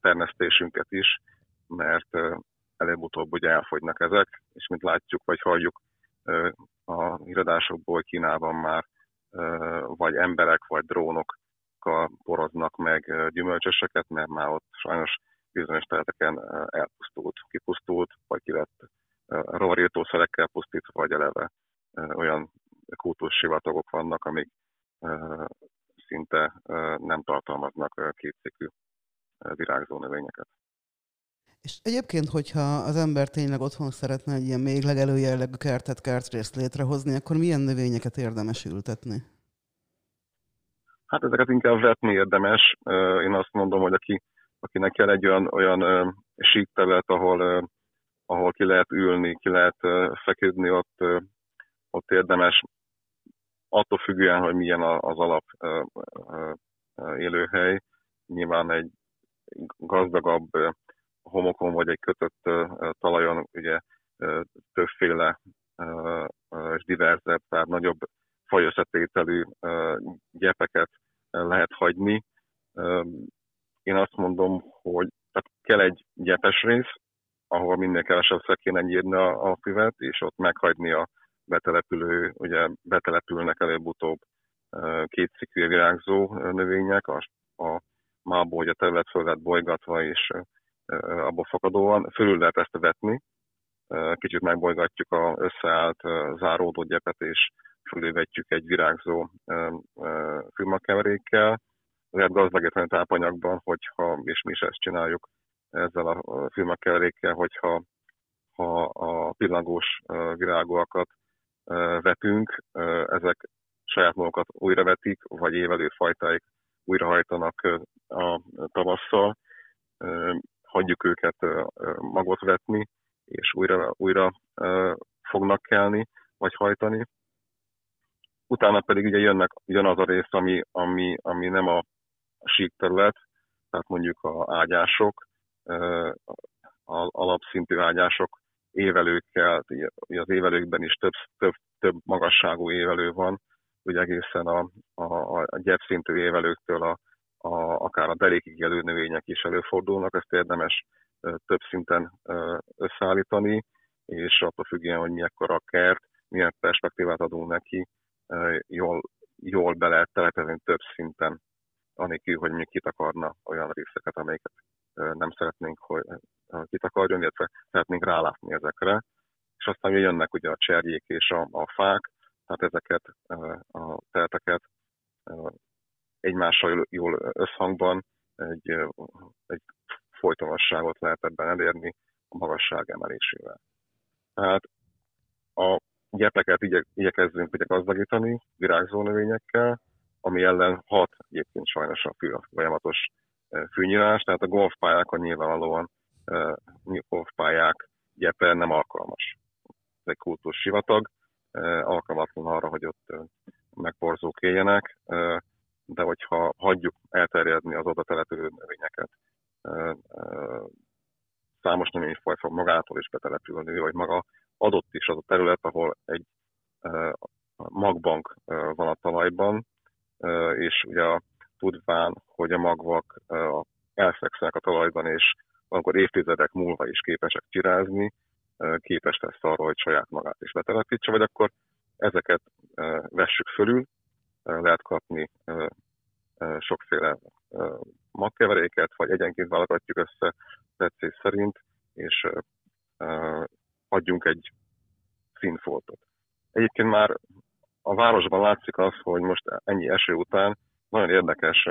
termesztésünket is, mert előbb-utóbb ugye elfogynak ezek, és mint látjuk, vagy halljuk a híradásokból Kínában már vagy emberek, vagy drónokkal poroznak meg gyümölcsöseket, mert már ott sajnos bizonyos területeken elpusztult, kipusztult, vagy kivett rovarírtószerekkel pusztítva, vagy eleve olyan kultúrsivatagok vannak, amik szinte nem tartalmaznak ö, virágzó növényeket. És egyébként, hogyha az ember tényleg otthon szeretne egy ilyen még legelő jellegű kertet, kertrészt létrehozni, akkor milyen növényeket érdemes ültetni? Hát ezeket inkább vetni érdemes. Én azt mondom, hogy aki, akinek kell egy olyan, olyan sík terület, ahol, ahol ki lehet ülni, ki lehet feküdni, ott, ott érdemes attól függően, hogy milyen az alap élőhely. Nyilván egy gazdagabb homokon vagy egy kötött talajon ugye többféle és diverzebb, tehát nagyobb fajösszetételű gyepeket lehet hagyni. Én azt mondom, hogy kell egy gyepes rész, ahol minél kevesebbszer kéne nyírni a füvet, és ott meghagyni a betelepülő, ugye betelepülnek előbb-utóbb ö, kétszikű virágzó növények, a, a mából, hogy a terület föl lett bolygatva, és abból fakadóan fölül lehet ezt vetni, kicsit megbolygatjuk a összeállt záródó gyepet, és fölülvetjük egy virágzó fűmakeverékkel. Lehet gazdagítani tápanyagban, hogyha, és mi is ezt csináljuk ezzel a fűmakeverékkel, hogyha ha a pillangós ö, vetünk, ezek saját magukat újravetik, vagy évelő fajtáik újrahajtanak a tavasszal, hagyjuk őket magot vetni, és újra, újra fognak kelni, vagy hajtani. Utána pedig ugye jönnek, jön az a rész, ami, ami, ami nem a, sík terület, tehát mondjuk a ágyások, a alapszintű ágyások évelőkkel, az évelőkben is több, több, több magasságú évelő van, ugye egészen a, a, a gyepszintű évelőktől a, a, akár a derékig jelő növények is előfordulnak, ezt érdemes több szinten összeállítani, és attól függően, hogy milyekkor a kert, milyen perspektívát adunk neki, jól, jól be lehet telepezni több szinten, anélkül, hogy még kitakarna olyan részeket, amelyeket nem szeretnénk, hogy kitakarjon, illetve szeretnénk rálátni ezekre. És aztán jönnek ugye a cserjék és a, a fák, tehát ezeket a telteket egymással jól- összhangban egy, egy folytonosságot lehet ebben elérni a magasság emelésével. Tehát a gyepeket igye, igyekezzünk ugye gazdagítani virágzó növényekkel, ami ellen hat egyébként sajnos a fű, a folyamatos fűnyírás, tehát a golfpályákon nyilvánvalóan golfpályák, ugye erre nem alkalmas. Ez egy kultúrs sivatag, alkalmatlan arra, hogy ott megborzók éljenek, de hogyha hagyjuk elterjedni az oda települő növényeket, számos növényfaj fog magától is betelepülni, vagy maga adott is az a terület, ahol egy magbank van a talajban, és ugye tudván, hogy a magvak elfekszenek a talajban, és akkor évtizedek múlva is képesek csirázni, ö, képes lesz arra, hogy saját magát is betelepítse, vagy akkor ezeket vessük fölül, lehet kapni sokféle magkeveréket, vagy egyenként válogatjuk össze tetszés szerint, és adjunk egy színfoltot. Egyébként már a városban látszik az, hogy most ennyi eső után nagyon érdekes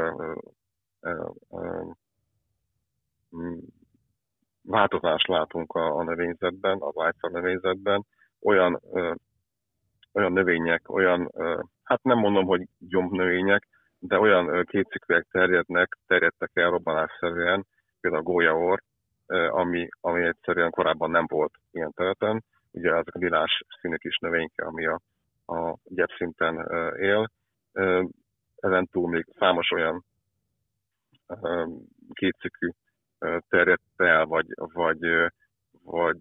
változást látunk a, a növényzetben, a vájca növényzetben. Olyan, ö, olyan növények, olyan, ö, hát nem mondom, hogy gyomnövények, de olyan ö, terjednek, terjedtek el robbanásszerűen, például a gólyaor, ö, ami, ami egyszerűen korábban nem volt ilyen területen. Ugye ezek a lilás színű kis növényke, ami a, a gyepszinten él. Ezen túl még számos olyan ö, terjedt el, vagy, vagy, vagy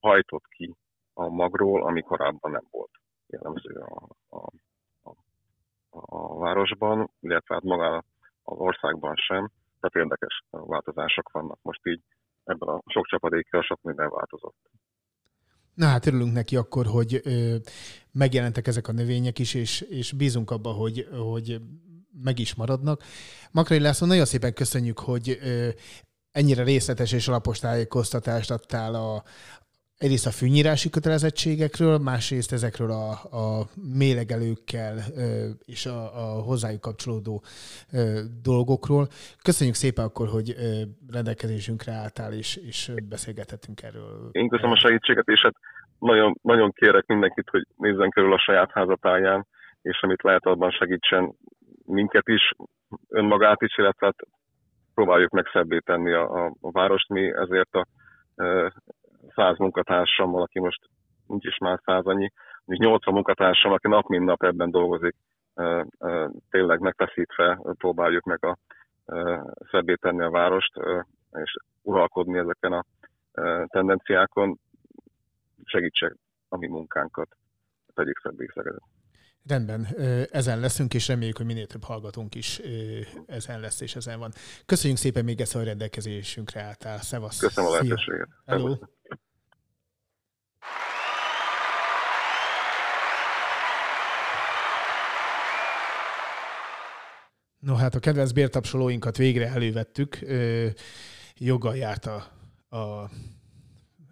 hajtott ki a magról, ami korábban nem volt jellemző a, a, a, a városban, illetve hát magán az országban sem. Tehát érdekes változások vannak most így ebben a sok csapadékkal sok minden változott. Na hát örülünk neki akkor, hogy ö, megjelentek ezek a növények is, és, és bízunk abba, hogy, hogy meg is maradnak. Makrai László, nagyon szépen köszönjük, hogy ennyire részletes és alapos tájékoztatást adtál a, egyrészt a fűnyírási kötelezettségekről, másrészt ezekről a, a mélegelőkkel és a, a hozzájuk kapcsolódó dolgokról. Köszönjük szépen akkor, hogy rendelkezésünkre álltál, és, és beszélgethetünk erről. Én köszönöm a segítséget, és hát nagyon, nagyon kérek mindenkit, hogy nézzen körül a saját házatáján, és amit lehet abban segítsen minket is, önmagát is, illetve hát próbáljuk meg szebbé tenni a, a, a várost. Mi ezért a e, száz munkatársammal, aki most nincs is már száz annyi, 80 munkatársam, aki nap mint nap ebben dolgozik, e, e, tényleg megfeszítve próbáljuk meg a szebbé tenni a várost, és uralkodni ezeken a tendenciákon. Segítsek a mi munkánkat, tegyük szebbé Szegedet. Rendben, ezen leszünk, és reméljük, hogy minél több hallgatónk is ezen lesz, és ezen van. Köszönjük szépen még ezt a rendelkezésünkre álltál. Szevasz. Köszönöm a lehetőséget. Hello. No hát a kedvenc bértapsolóinkat végre elővettük. Ö, joggal járt a, a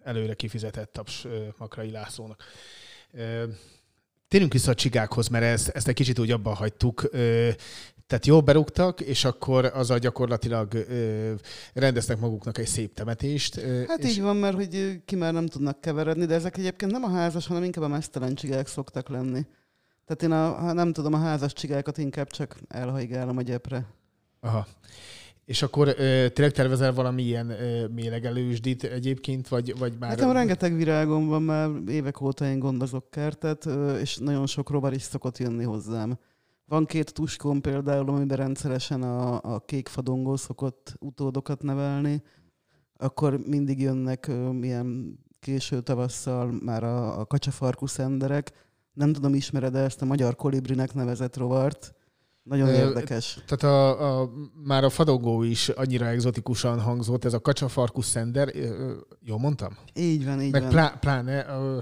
előre kifizetett taps Makrai Lászlónak. Ö, térjünk vissza a csigákhoz, mert ezt, ezt egy kicsit úgy abban hagytuk. Tehát jól berúgtak, és akkor azzal gyakorlatilag ö, rendeztek maguknak egy szép temetést. Ö, Hát és így van, mert hogy ki már nem tudnak keveredni, de ezek egyébként nem a házas, hanem inkább a mesztelen csigák szoktak lenni. Tehát én a, ha nem tudom, a házas csigákat inkább csak elhajgálom a gyepre. Aha. És akkor ö, tényleg tervezel valami ilyen ö, mélegelősdit egyébként, vagy, vagy már... Nekem rengeteg virágom van, már évek óta én gondozok kertet, ö, és nagyon sok rovar is szokott jönni hozzám. Van két tuskóm például, amiben rendszeresen a, a kék fadongó szokott utódokat nevelni, akkor mindig jönnek ö, ilyen késő tavasszal már a, a kacsafarkú szenderek. Nem tudom, ismered ezt a magyar kolibrinek nevezett rovart. Nagyon érdekes. Tehát a, a, már a fadongó is annyira egzotikusan hangzott, ez a kacsafarkú szender, jól mondtam? Így van, így Meg van. plá, pláne, ö,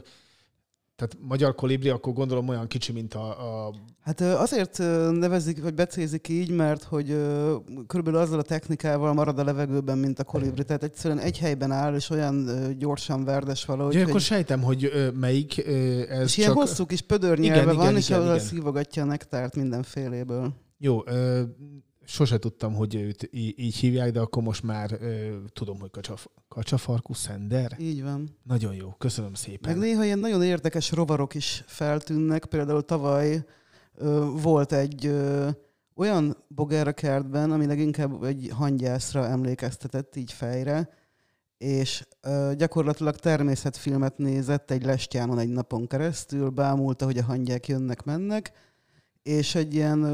tehát magyar kolibri, akkor gondolom olyan kicsi, mint a, a Hát azért nevezik, vagy becézik így, mert hogy körülbelül azzal a technikával marad a levegőben, mint a kolibri. Tehát egyszerűen egy helyben áll, és olyan gyorsan verdes valahogy, Ugye, akkor hogy... sejtem, hogy melyik ez És csak... ilyen hosszú kis pödörnyelve Igen, van, igen, és igen, azzal igen. szívogatja a nektárt mindenféléből. Jó, sose tudtam, hogy őt így hívják, de akkor most már ö, tudom, hogy kacsaf, kacsafarkú szender. Így van. Nagyon jó, köszönöm szépen. Meg néha ilyen nagyon érdekes rovarok is feltűnnek. Például tavaly ö, volt egy ö, olyan bogár a kertben, ami leginkább egy hangyászra emlékeztetett így fejre, és ö, gyakorlatilag természetfilmet nézett egy lestjánon egy napon keresztül, bámulta, hogy a hangyák jönnek-mennek, és egy ilyen,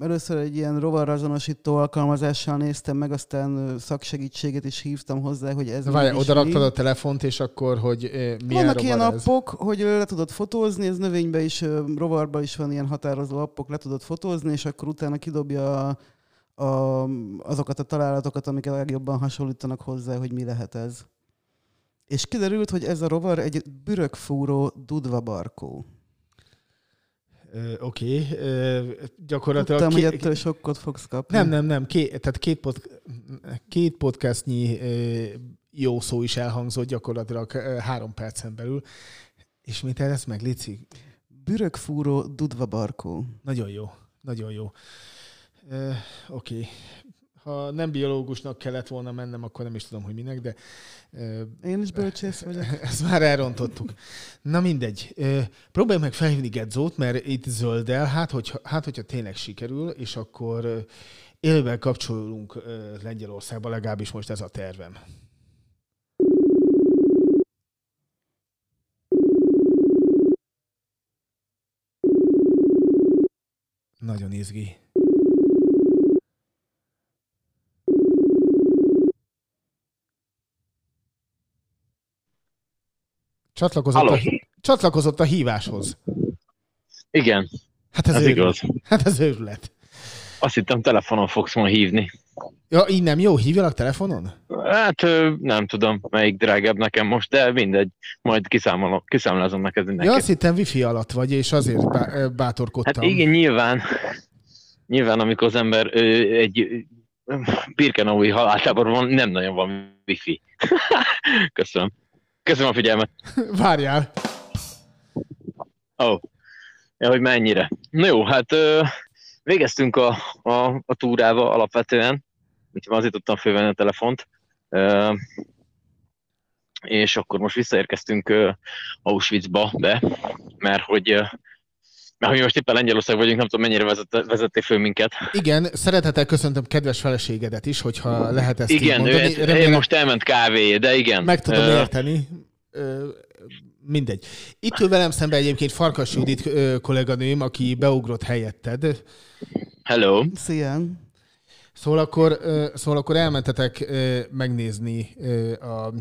először egy ilyen rovarrazonosító alkalmazással néztem meg, aztán szaksegítséget is hívtam hozzá, hogy ez Várj, oda raktad a telefont, és akkor, hogy milyen Vannak ilyen ez? appok, hogy le tudod fotózni, ez növényben is, ö, rovarban is van ilyen határozó appok, le tudod fotózni, és akkor utána kidobja a, a, azokat a találatokat, amik a legjobban hasonlítanak hozzá, hogy mi lehet ez. És kiderült, hogy ez a rovar egy bürökfúró dudvabarkó. Oké, ö, gyakorlatilag... Tudtam, hogy ké- ettől sokkot fogsz kapni. Nem, nem, nem. Ké, tehát két, pod, két podcastnyi jó szó is elhangzott gyakorlatilag három percen belül. Ismétel ezt meg, Lici? Bürökfúró dudvabarkó. Nagyon jó, nagyon jó. Oké. Ha nem biológusnak kellett volna mennem, akkor nem is tudom, hogy minek, de Én is bölcsész vagyok. *laughs* ezt már elrontottuk. Na mindegy. Próbálj meg felhívni Gedzót, mert itt zöldel, hát, hogyha, hát hogyha tényleg sikerül, és akkor élőben kapcsolunk Lengyelországba, legalábbis most ez a tervem. Nagyon izgi. Csatlakozott, Halló. a, csatlakozott a híváshoz. Igen, Hát ez, ez őrület. igaz. Hát ez őrület. Azt hittem telefonon fogsz ma hívni. Ja, így nem jó, hívjalak telefonon? Hát nem tudom, melyik drágább nekem most, de mindegy. Majd kiszámolom, kiszámolázom neked Ja, mindenki. azt hittem wifi alatt vagy, és azért bá- bátorkodtam. Hát igen, nyilván, nyilván amikor az ember ö, egy birkenaui haláltáborban nem nagyon van wifi. *laughs* Köszönöm. Köszönöm a figyelmet. *laughs* Várjál. Ó, oh. ja, hogy mennyire. Na jó, hát ö, végeztünk a, a, a túrával alapvetően, úgyhogy azért tudtam fölvenni a telefont. Ö, és akkor most visszaérkeztünk ö, Auschwitzba be, mert hogy ö, mert hogy most éppen Lengyelország vagyunk, nem tudom mennyire vezet, vezették föl minket. Igen, szeretettel köszöntöm kedves feleségedet is, hogyha lehet ezt igen, mondani. ez, Remélem, most elment kávé, de igen. meg tudom Ö, érteni. Ö, mindegy. Itt ül velem szemben egyébként Farkas Judit ö, kolléganőm, aki beugrott helyetted. Hello. Szia! Szóval akkor, szóval akkor elmentetek megnézni a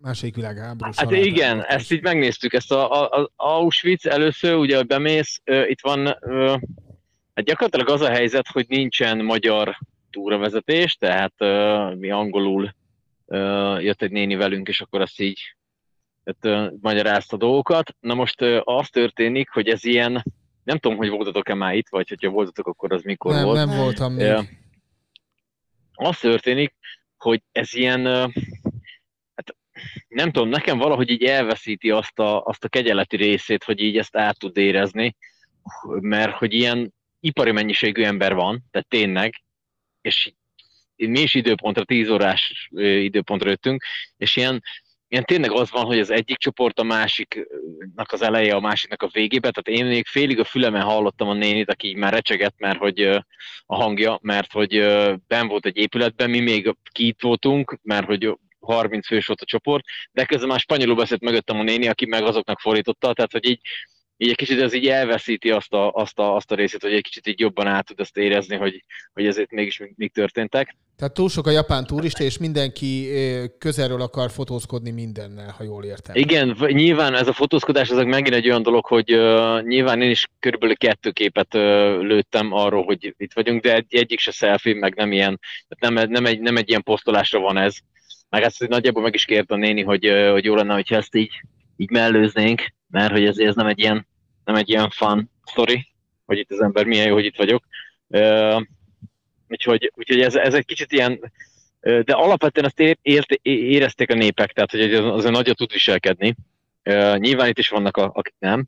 második világháborús Hát igen, ezt így megnéztük, ezt a, a, a Auschwitz először, ugye, hogy bemész, ö, itt van, ö, hát gyakorlatilag az a helyzet, hogy nincsen magyar túravezetés, tehát ö, mi angolul ö, jött egy néni velünk, és akkor azt így tehát, ö, magyarázta a dolgokat. Na most ö, az történik, hogy ez ilyen, nem tudom, hogy voltatok-e már itt, vagy hogyha voltatok, akkor az mikor Nem, volt. nem voltam még. Ö, az történik, hogy ez ilyen, nem tudom, nekem valahogy így elveszíti azt a, azt a kegyeleti részét, hogy így ezt át tud érezni, mert hogy ilyen ipari mennyiségű ember van, tehát tényleg, és mi is időpontra, 10 órás időpontra jöttünk, és ilyen, ilyen tényleg az van, hogy az egyik csoport a másiknak az eleje, a másiknak a végébe, tehát én még félig a fülemen hallottam a nénit, aki így már recsegett, mert hogy a hangja, mert hogy ben volt egy épületben, mi még kint voltunk, mert hogy 30 fős volt a csoport, de közben már spanyolul beszélt mögöttem a néni, aki meg azoknak fordította, tehát hogy így, így egy kicsit ez így elveszíti azt a, azt, a, azt a részét, hogy egy kicsit így jobban át tud ezt érezni, hogy, hogy ezért mégis mik, történtek. Tehát túl sok a japán turista, és mindenki közelről akar fotózkodni mindennel, ha jól értem. Igen, nyilván ez a fotózkodás, ez megint egy olyan dolog, hogy uh, nyilván én is körülbelül kettő képet uh, lőttem arról, hogy itt vagyunk, de egy, egyik se selfie, meg nem ilyen, tehát nem, nem, egy, nem egy ilyen posztolásra van ez. Meg ezt nagyjából meg is kérte a néni, hogy, uh, hogy jó lenne, hogyha ezt így, így mellőznénk, mert hogy ez, ez nem egy ilyen, nem egy ilyen fun story, hogy itt az ember milyen jó, hogy itt vagyok. Uh, úgyhogy, úgyhogy ez, ez egy kicsit ilyen, de alapvetően ezt ér, ért, érezték a népek, tehát hogy az- azért nagyon tud viselkedni. Ö, Nyilván itt is vannak, a- akik nem.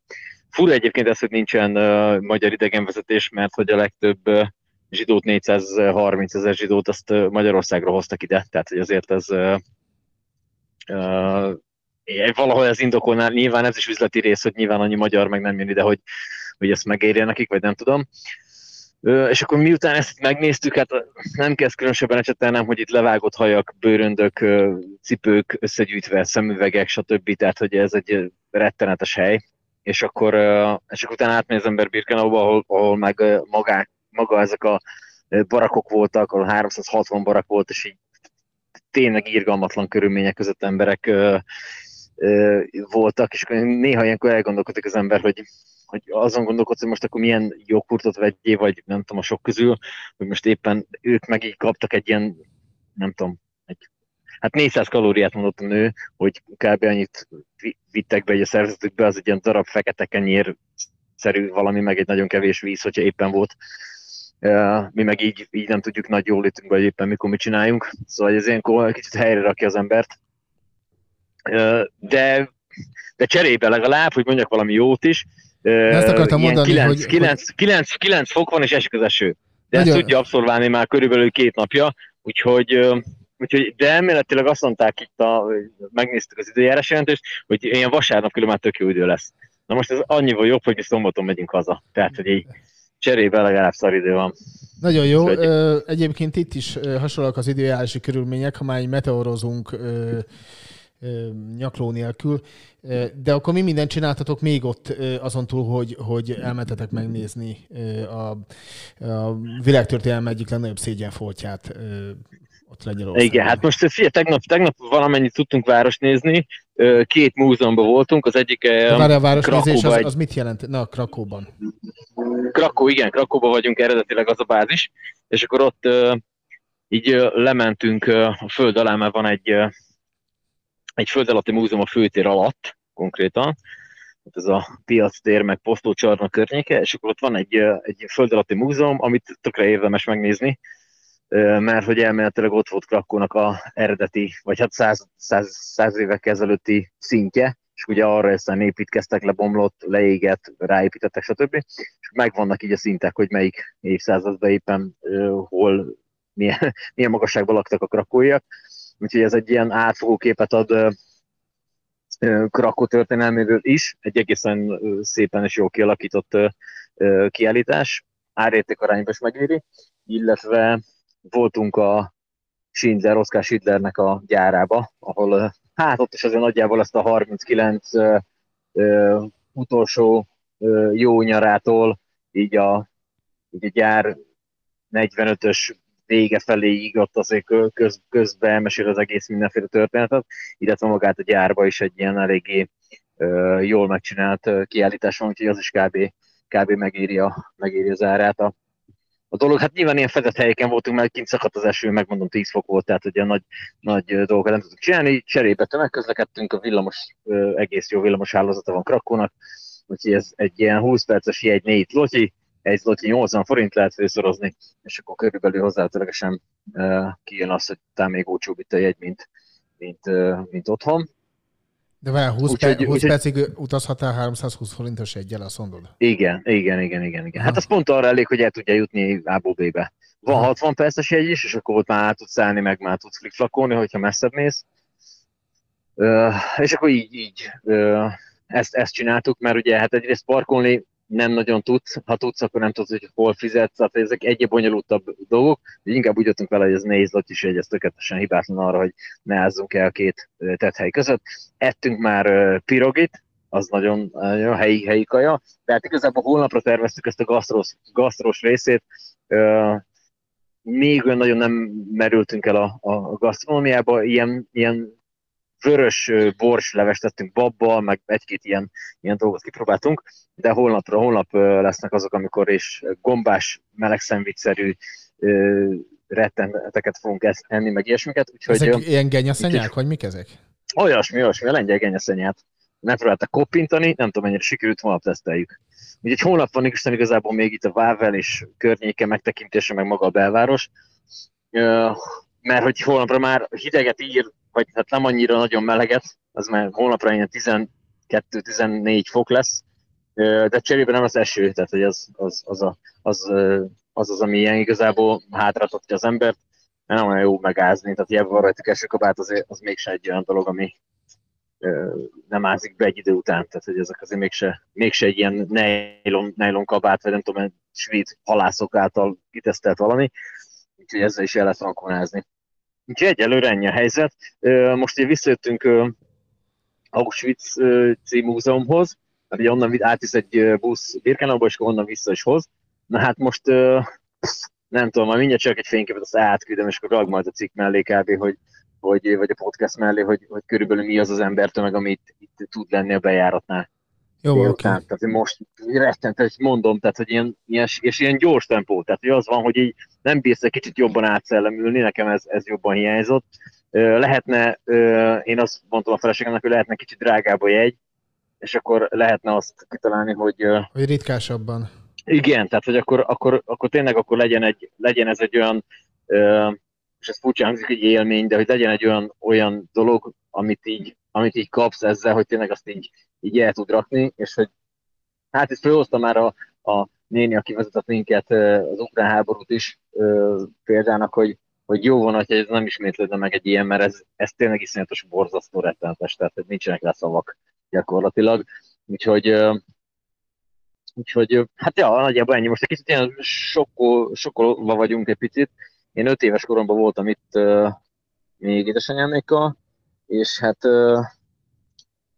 Fura egyébként ez, hogy nincsen uh, magyar idegenvezetés, mert hogy a legtöbb uh, zsidót, 430 ezer zsidót, azt Magyarországra hoztak ide, tehát hogy azért ez uh, valahol ez indokolná, nyilván ez is üzleti rész, hogy nyilván annyi magyar meg nem jön ide, hogy, hogy ezt megérje nekik, vagy nem tudom. És akkor miután ezt megnéztük, hát nem kezd különösebben ecsetelnem, hogy itt levágott hajak, bőröndök, cipők összegyűjtve, szemüvegek, stb. Tehát, hogy ez egy rettenetes hely. és akkor, és akkor utána átmegy az ember Birkenauba, ahol, ahol meg ö, magák, maga ezek a barakok voltak, ahol 360 barak volt, és így tényleg irgalmatlan körülmények között emberek ö, ö, voltak, és néha ilyenkor elgondolkodik az ember, hogy, hogy azon gondolkodsz, hogy most akkor milyen joghurtot vegyél, vagy nem tudom, a sok közül, hogy most éppen ők meg így kaptak egy ilyen, nem tudom, egy, hát 400 kalóriát mondott a nő, hogy kb. annyit vi- vittek be egy a szervezetükbe, az egy ilyen darab fekete kenyér szerű valami, meg egy nagyon kevés víz, hogyha éppen volt. Mi meg így, így nem tudjuk nagy jólétünkben, hogy éppen mikor mit csináljunk. Szóval ez ilyenkor kicsit helyre rakja az embert. De, de cserébe legalább, hogy mondjak valami jót is, Ezt akartam mondani, 9, hogy- 9, 9, 9 fok van és esik az eső. De ezt Nagyon- tudja abszolválni már körülbelül két napja, úgyhogy, úgyhogy de elméletileg azt mondták itt, a, megnéztük az időjárás jelentést, hogy ilyen vasárnap külön már tök jó idő lesz. Na most ez annyival jobb, hogy mi szombaton megyünk haza. Tehát, hogy így cserébe legalább szar idő van. Nagyon jó. Ö, Egyébként itt is ö, hasonlóak az időjárási körülmények, ha már így meteorozunk nyakló nélkül. De akkor mi mindent csináltatok még ott azon túl, hogy, hogy elmentetek megnézni a, a világtörténelem egyik legnagyobb szégyenfoltját ott Lengyelországban. Igen, hát most figyelj, tegnap, tegnap valamennyit tudtunk város nézni, két múzeumban voltunk, az egyik De várj, a városnézés az, az mit jelent? Na, Krakóban. Krakó, igen, Krakóba vagyunk eredetileg az a bázis, és akkor ott így lementünk a föld alá, mert van egy, egy föld alatti múzeum a főtér alatt konkrétan, ott ez a piac tér, meg posztócsarnok környéke, és akkor ott van egy, egy föld alatti múzeum, amit tökre érdemes megnézni, mert hogy elméletileg ott volt Krakónak a eredeti, vagy hát száz, száz, száz évek ezelőtti szintje, és ugye arra aztán építkeztek, lebomlott, leégett, ráépítettek, stb. És megvannak így a szintek, hogy melyik évszázadban éppen hol, milyen, *laughs* milyen magasságban laktak a krakóiak. Úgyhogy ez egy ilyen átfogó képet ad Krakó történelméről is, egy egészen szépen és jól kialakított kiállítás, árérték arányban is megéri, illetve voltunk a Schindler, Oskar Schindlernek a gyárába, ahol hát ott is azért nagyjából ezt a 39 ö, utolsó ö, jó nyarától így a, így a gyár 45-ös vége feléig ott azért kö- köz, közben mesél az egész mindenféle történetet, illetve magát a gyárba is egy ilyen eléggé ö, jól megcsinált kiállítás van, úgyhogy az is kb, kb megéri, a, megéri az árát a, a dolog. Hát nyilván ilyen fedett helyeken voltunk, mert kint szakadt az eső, megmondom 10 fok volt, tehát ugye nagy, nagy dolgokat nem tudtuk csinálni, cserébe tömegközlekedtünk, a villamos, egész jó villamos hálózata van Krakónak, úgyhogy ez egy ilyen 20 perces jegy 4 lotyi, egy zloty 80 forint lehet főszorozni, és akkor körülbelül hozzátölegesen uh, kijön az, hogy talán még olcsóbb itt a jegy, mint, mint, uh, mint otthon. De várj, 20, Úgyhogy- per, 20 úgyhogy- percig utazhatál 320 forintos egyel, azt mondod? Igen, igen, igen, igen, igen. Hát az pont arra elég, hogy el tudja jutni A-ból B-be. Van Aha. 60 perces jegy is, és akkor ott már át tudsz állni, meg már tudsz flikflakolni, hogyha messzebb mész. Uh, és akkor így, így uh, ezt, ezt csináltuk, mert ugye hát egyrészt parkolni nem nagyon tudsz, ha tudsz, akkor nem tudsz, hogy hol fizetsz, tehát ezek egyéb bonyolultabb dolgok, de inkább úgy jöttünk vele, hogy ez nehéz lett is, hogy ez tökéletesen hibátlan arra, hogy ne ázzunk el két ö, tethely között. Ettünk már pirogit, az nagyon, nagyon helyi, helyi kaja, tehát igazából holnapra terveztük ezt a gasztros, gasztros részét, még olyan nagyon nem merültünk el a, a gasztronómiába, ilyen, ilyen vörös borslevest tettünk babbal, meg egy-két ilyen, ilyen dolgot kipróbáltunk, de holnapra, holnap lesznek azok, amikor is gombás, meleg szendvicsszerű ö, retteneteket fogunk enni, meg ilyesmiket, úgyhogy Ezek ö, ilyen genyaszenyák, vagy mik ezek? olyasmi, olyasmi, a lengyel genyeszenyát. Megpróbáltak koppintani, nem tudom mennyire sikerült, holnap teszteljük. Úgyhogy holnap van Isten igazából még itt a Vável és környéke megtekintése, meg maga a belváros. Ö, Mert hogy holnapra már hideget ír, vagy hát nem annyira nagyon meleget, az már holnapra ilyen 12-14 fok lesz, de cserébe nem az eső, tehát hogy az az, az, a, az, az, az, ami ilyen igazából hátratatja az embert, mert nem olyan jó megázni, tehát hiába van rajtuk esőkabát, az, az mégsem egy olyan dolog, ami nem ázik be egy idő után, tehát hogy ezek azért mégse, mégse egy ilyen nylon, nylon kabát, vagy nem tudom, svéd halászok által kitesztelt valami, úgyhogy ezzel is el lehet rankonázni. Úgyhogy egyelőre ennyi a helyzet. Most ugye visszajöttünk ö, Auschwitz ö, című múzeumhoz, mert ugye onnan átvisz egy busz Birkenauba, és onnan vissza is hoz. Na hát most nem tudom, majd mindjárt csak egy fényképet, azt átküldöm, és akkor rag majd a cikk mellé kb., hogy, hogy, vagy a podcast mellé, hogy, hogy körülbelül mi az az embertömeg, ami itt, itt tud lenni a bejáratnál. Jó, oké. délután. Tehát hogy most rettenetes, mondom, tehát hogy ilyen, ilyen, és ilyen gyors tempó, tehát hogy az van, hogy így nem bírsz egy kicsit jobban átszellemülni, nekem ez, ez jobban hiányzott. Lehetne, én azt mondtam a feleségemnek, hogy lehetne kicsit drágább a jegy, és akkor lehetne azt kitalálni, hogy Hogy ritkásabban. igen, tehát hogy akkor, akkor, akkor tényleg akkor legyen, egy, legyen ez egy olyan, és ez furcsa hangzik, egy élmény, de hogy legyen egy olyan, olyan dolog, amit így, amit így kapsz ezzel, hogy tényleg azt így, így el tud rakni, és hogy hát itt felhozta már a, a néni, aki vezetett minket az ukrán háborút is példának, hogy, hogy jó van, hogy ez nem ismétlődne meg egy ilyen, mert ez, ez tényleg iszonyatos borzasztó rettenetes, tehát hogy nincsenek rá szavak gyakorlatilag. Úgyhogy Úgyhogy, hát ja, nagyjából ennyi. Most egy kicsit ilyen sokkol, sokkolva vagyunk egy picit. Én öt éves koromban voltam itt még édesanyámékkal, és hát,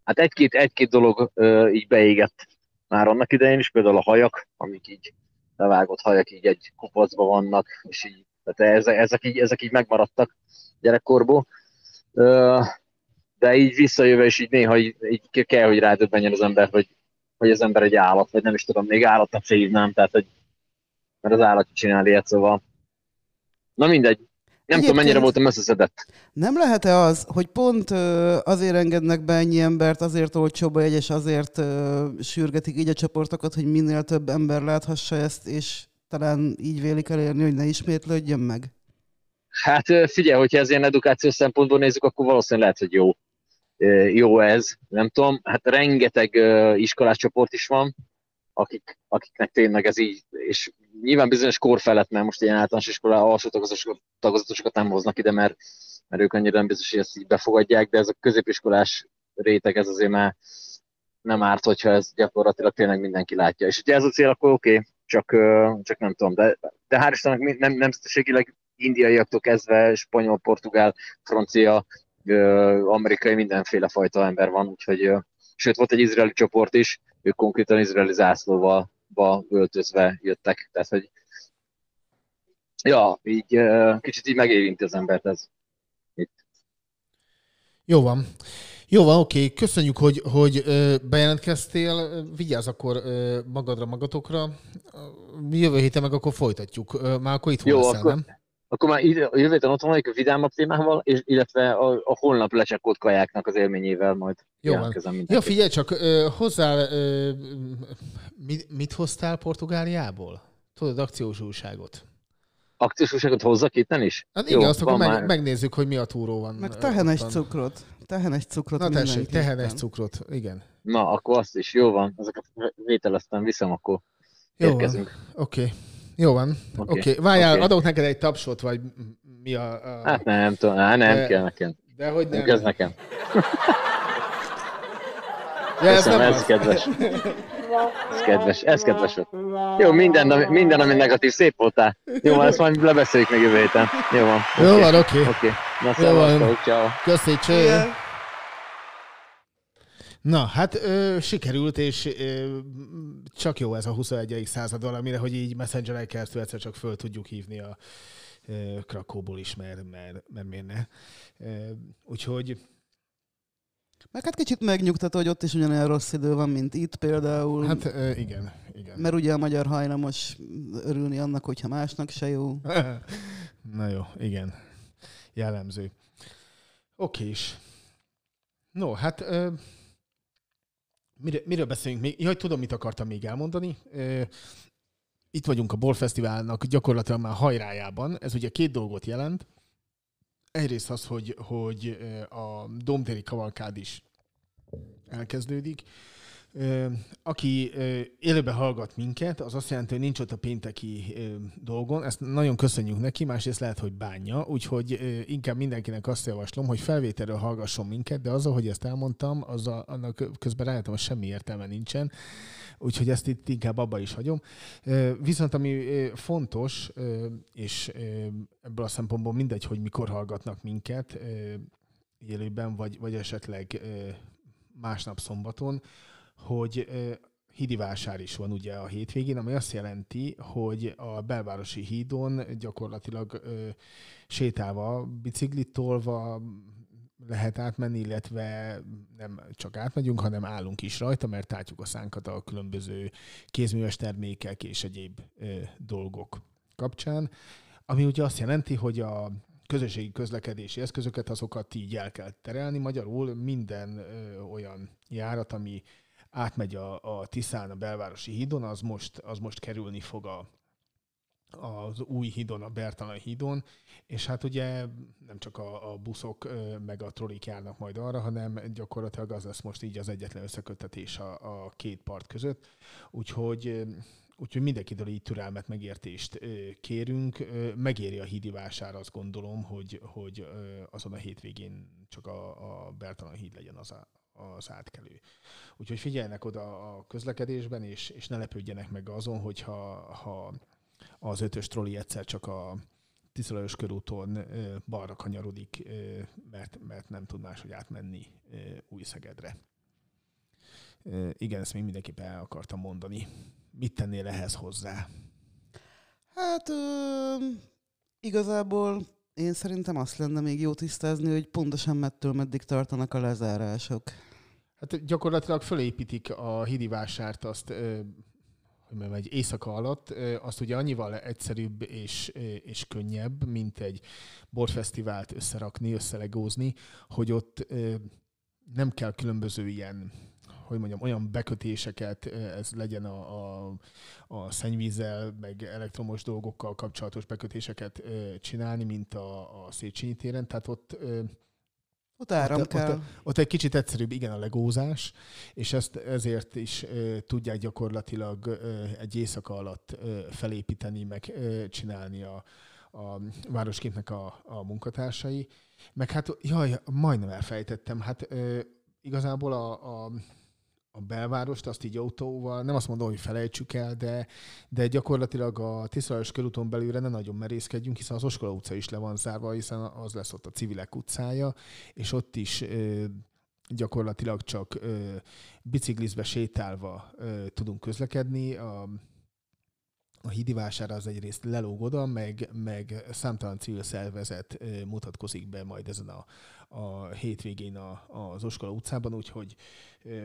hát egy-két, egy-két dolog így beégett már annak idején is, például a hajak, amik így levágott hajak így egy kupacban vannak, és így, tehát ezek, ezek, így, ezek így megmaradtak gyerekkorból. De így visszajöve is így néha így, így kell, hogy rádöbbenjen az ember, hogy hogy az ember egy állat, vagy nem is tudom, még állatnak se hívnám, tehát hogy mert az állat csinál ilyet, szóval na mindegy. Nem Egyébként- tudom, mennyire voltam összeszedett. Nem lehet-e az, hogy pont azért engednek be ennyi embert, azért olcsóbb a jegy, és azért sürgetik így a csoportokat, hogy minél több ember láthassa ezt, és talán így vélik elérni, hogy ne ismétlődjön meg? Hát figyelj, hogyha ez ilyen edukációs szempontból nézzük, akkor valószínűleg lehet, hogy jó. Jó ez, nem tudom. Hát rengeteg iskolás csoport is van, akik, akiknek tényleg ez így, és nyilván bizonyos kor felett, mert most ilyen általános iskola alsó tagozatos- tagozatosokat nem hoznak ide, mert, mert ők annyira nem biztos, hogy ezt így befogadják, de ez a középiskolás réteg, ez azért már nem árt, hogyha ez gyakorlatilag tényleg mindenki látja. És hogyha ez a cél, akkor oké, okay, csak, csak nem tudom. De, de hál' Istennek nem, nemzetiségileg indiaiaktól kezdve spanyol, portugál, francia, amerikai, mindenféle fajta ember van, úgyhogy sőt volt egy izraeli csoport is, ők konkrétan izraeli zászlóval ba öltözve jöttek, tehát hogy ja, így kicsit így megérinti az embert ez. Jó van. Jó van, oké. Köszönjük, hogy, hogy bejelentkeztél. Vigyázz akkor magadra, magatokra. Jövő héten meg akkor folytatjuk. Már akkor itt Jó, leszel, akkor- nem? Akkor már jövő héten ott vagyok a vidámabb témával, és, illetve a, a holnap lecsekkolt kajáknak az élményével majd Jó van. jelentkezem Ja, mindenki. figyelj csak, ö, hozzá, ö, mit, mit hoztál Portugáliából? Tudod, akciós újságot. Akciós újságot hozzak itten is? Hát igen, Jó, azt akkor meg, már. megnézzük, hogy mi a túró van. Meg tehenes ottan. cukrot. Tehenes cukrot Na tessék, tehenes cukrot. Igen. Na, akkor azt is, jó van, ezeket vételeztem, viszem, akkor Jó érkezünk. Oké. Jó van. Oké. Oké. Okay. Várjál, Oké. adok neked egy tapsot, vagy mi a... a... Hát nem, tudom, hát nem De- kell nekem. De hogy Nem nem. kell ez nekem. Ja, ez Köszönöm, nem ez az. kedves. Ez kedves, ez kedves volt. Jó, minden, ami, minden, ami negatív, szép voltál. Jó van, ezt majd lebeszéljük meg jövő héten. Jó van. Jó oké. van, oké. Oké. Na, Jó van. ciao. Köszi, cső. Na, hát ö, sikerült, és ö, csak jó ez a 21. század valamire, hogy így messenger keresztül egyszer csak föl tudjuk hívni a ö, Krakóból is, mert, mert, mert miért ne. Ö, úgyhogy Meg hát kicsit megnyugtató, hogy ott is ugyanolyan rossz idő van, mint itt például. hát igen, igen. Mert ugye a magyar hajlamos örülni annak, hogyha másnak se jó. *laughs* Na jó, igen. Jellemző. Oké is. No, hát ö, mire, miről beszélünk még? Jaj, tudom, mit akartam még elmondani. Itt vagyunk a Bol Fesztiválnak gyakorlatilag már hajrájában. Ez ugye két dolgot jelent. Egyrészt az, hogy, hogy a Domtéri kavalkád is elkezdődik. Aki élőben hallgat minket, az azt jelenti, hogy nincs ott a pénteki dolgon. Ezt nagyon köszönjük neki, másrészt lehet, hogy bánja, úgyhogy inkább mindenkinek azt javaslom, hogy felvételről hallgasson minket, de az, hogy ezt elmondtam, az a, annak közben rájöttem, hogy semmi értelme nincsen, úgyhogy ezt itt inkább abba is hagyom. Viszont ami fontos, és ebből a szempontból mindegy, hogy mikor hallgatnak minket, élőben, vagy, vagy esetleg másnap szombaton, hogy hídi vásár is van ugye a hétvégén, ami azt jelenti, hogy a belvárosi hídon gyakorlatilag ö, sétálva, biciklit tolva lehet átmenni, illetve nem csak átmegyünk, hanem állunk is rajta, mert tátjuk a szánkat a különböző kézműves termékek és egyéb ö, dolgok kapcsán, ami ugye azt jelenti, hogy a közösségi közlekedési eszközöket, azokat így el kell terelni. Magyarul minden ö, olyan járat, ami átmegy a, a Tiszán, a belvárosi hídon, az most, az most kerülni fog a, az új hídon, a Bertalan hídon, és hát ugye nem csak a, a buszok meg a trollik járnak majd arra, hanem gyakorlatilag az lesz most így az egyetlen összeköttetés a, a két part között. Úgyhogy Úgyhogy mindenkitől így türelmet, megértést kérünk. Megéri a hídi vásár, azt gondolom, hogy, hogy azon a hétvégén csak a, a Bertalan híd legyen az, a, az átkelő. Úgyhogy figyeljenek oda a közlekedésben, és, és ne lepődjenek meg azon, hogyha ha az ötös troli egyszer csak a Tiszalajos körúton balra kanyarodik, mert, mert nem tud máshogy átmenni ö, Új-Szegedre. Ö, Igen, ezt még mindenképpen el akartam mondani. Mit tennél ehhez hozzá? Hát ö, igazából én szerintem azt lenne még jó tisztázni, hogy pontosan mettől meddig tartanak a lezárások. Hát gyakorlatilag fölépítik a hídi vásárt azt, hogy mondjam, egy éjszaka alatt, azt ugye annyival egyszerűbb és, és könnyebb, mint egy borfesztivált összerakni, összelegózni, hogy ott nem kell különböző ilyen hogy mondjam, olyan bekötéseket, ez legyen a, a, a szennyvízzel, meg elektromos dolgokkal kapcsolatos bekötéseket csinálni, mint a, a Széchenyi téren. Tehát ott Ott áram ott, kell. Ott, ott egy kicsit egyszerűbb, igen, a legózás, és ezt ezért is ö, tudják gyakorlatilag ö, egy éjszaka alatt ö, felépíteni, meg ö, csinálni a, a városképnek a, a munkatársai. Meg hát, jaj, majdnem elfejtettem, hát ö, igazából a, a a belvárost, azt így autóval, nem azt mondom, hogy felejtsük el, de, de gyakorlatilag a Tiszalajos körúton belülre ne nagyon merészkedjünk, hiszen az Oskola utca is le van zárva, hiszen az lesz ott a civilek utcája, és ott is ö, gyakorlatilag csak ö, biciklizve, sétálva ö, tudunk közlekedni. A, a hídi vására az egyrészt lelóg oda, meg, meg számtalan civil szervezet mutatkozik be majd ezen a, a hétvégén a, az Oskola utcában, úgyhogy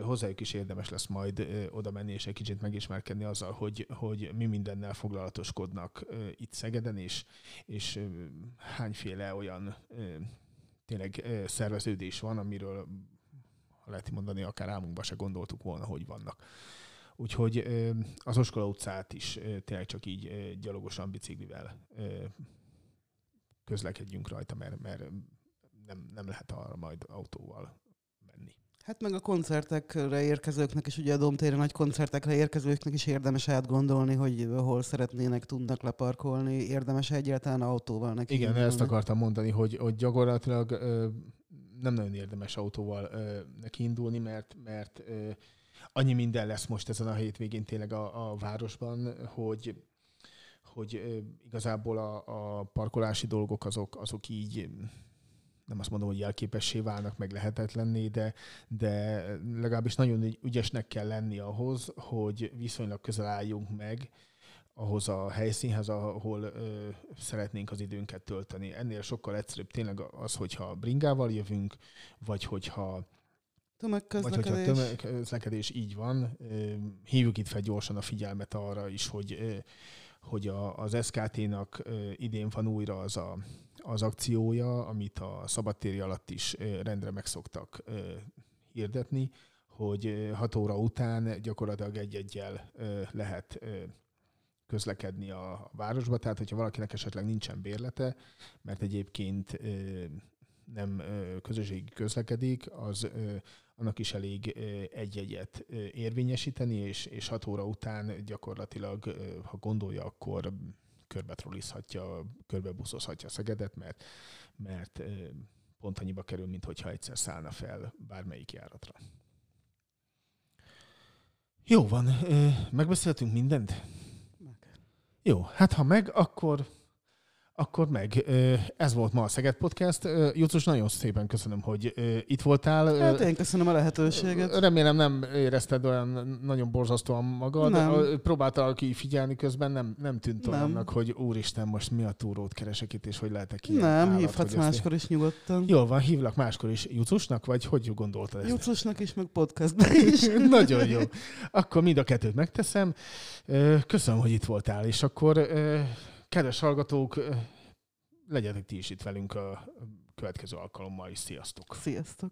hozzájuk is érdemes lesz majd oda menni és egy kicsit megismerkedni azzal, hogy, hogy mi mindennel foglalatoskodnak itt Szegeden, és, és hányféle olyan tényleg szerveződés van, amiről lehet mondani, akár álmunkban se gondoltuk volna, hogy vannak. Úgyhogy az Oskola utcát is tényleg csak így gyalogosan, biciklivel közlekedjünk rajta, mert, mert nem, nem lehet arra majd autóval menni. Hát meg a koncertekre érkezőknek is, ugye a Domtéren nagy koncertekre érkezőknek is érdemes átgondolni, hogy hol szeretnének, tudnak leparkolni, érdemes egyáltalán autóval neki. Igen, indulni. ezt akartam mondani, hogy, hogy gyakorlatilag ö, nem nagyon érdemes autóval ö, neki indulni, mert, mert ö, annyi minden lesz most ezen a hétvégén tényleg a, a városban, hogy hogy igazából a, a parkolási dolgok azok, azok így nem azt mondom, hogy jelképessé válnak, meg lehetetlenné, de, de legalábbis nagyon ügyesnek kell lenni ahhoz, hogy viszonylag közel álljunk meg ahhoz a helyszínhez, ahol ö, szeretnénk az időnket tölteni. Ennél sokkal egyszerűbb tényleg az, hogyha bringával jövünk, vagy hogyha vagy Tömegközlekedés. hogyha tömegközlekedés így van, hívjuk itt fel gyorsan a figyelmet arra is, hogy, ö, hogy a, az SKT-nak ö, idén van újra az a, az akciója, amit a szabadtéri alatt is ö, rendre megszoktak hirdetni, hogy ö, 6 óra után gyakorlatilag egy-egyel lehet közlekedni a városba, tehát hogyha valakinek esetleg nincsen bérlete, mert egyébként nem közösségi közlekedik, az annak is elég egy-egyet érvényesíteni, és, és hat óra után gyakorlatilag, ha gondolja, akkor körbetrollizhatja, körbebuszozhatja Szegedet, mert, mert pont annyiba kerül, mint hogyha egyszer szállna fel bármelyik járatra. Jó van, megbeszéltünk mindent? Meg. Jó, hát ha meg, akkor Akkor meg, ez volt ma a Szeged Podcast. Jucus, nagyon szépen köszönöm, hogy itt voltál. Hát én köszönöm a lehetőséget. Remélem nem érezted olyan nagyon borzasztóan magad. Nem. Próbáltál ki figyelni közben, nem, nem tűnt Nem. olyannak, hogy úristen, most mi a túrót keresek itt, és hogy lehetek ilyen Nem, állat, hívhatsz hogy ezt- máskor is nyugodtan. Jól van, hívlak máskor is Jucusnak, vagy hogy gondoltad ezt? Jucusnak is, meg podcastben is. *laughs* Nagyon jó. Akkor mind a kettőt megteszem. Köszönöm, hogy itt voltál, és akkor kedves hallgatók, legyetek ti is itt velünk a következő alkalommal is. Sziasztok! Sziasztok!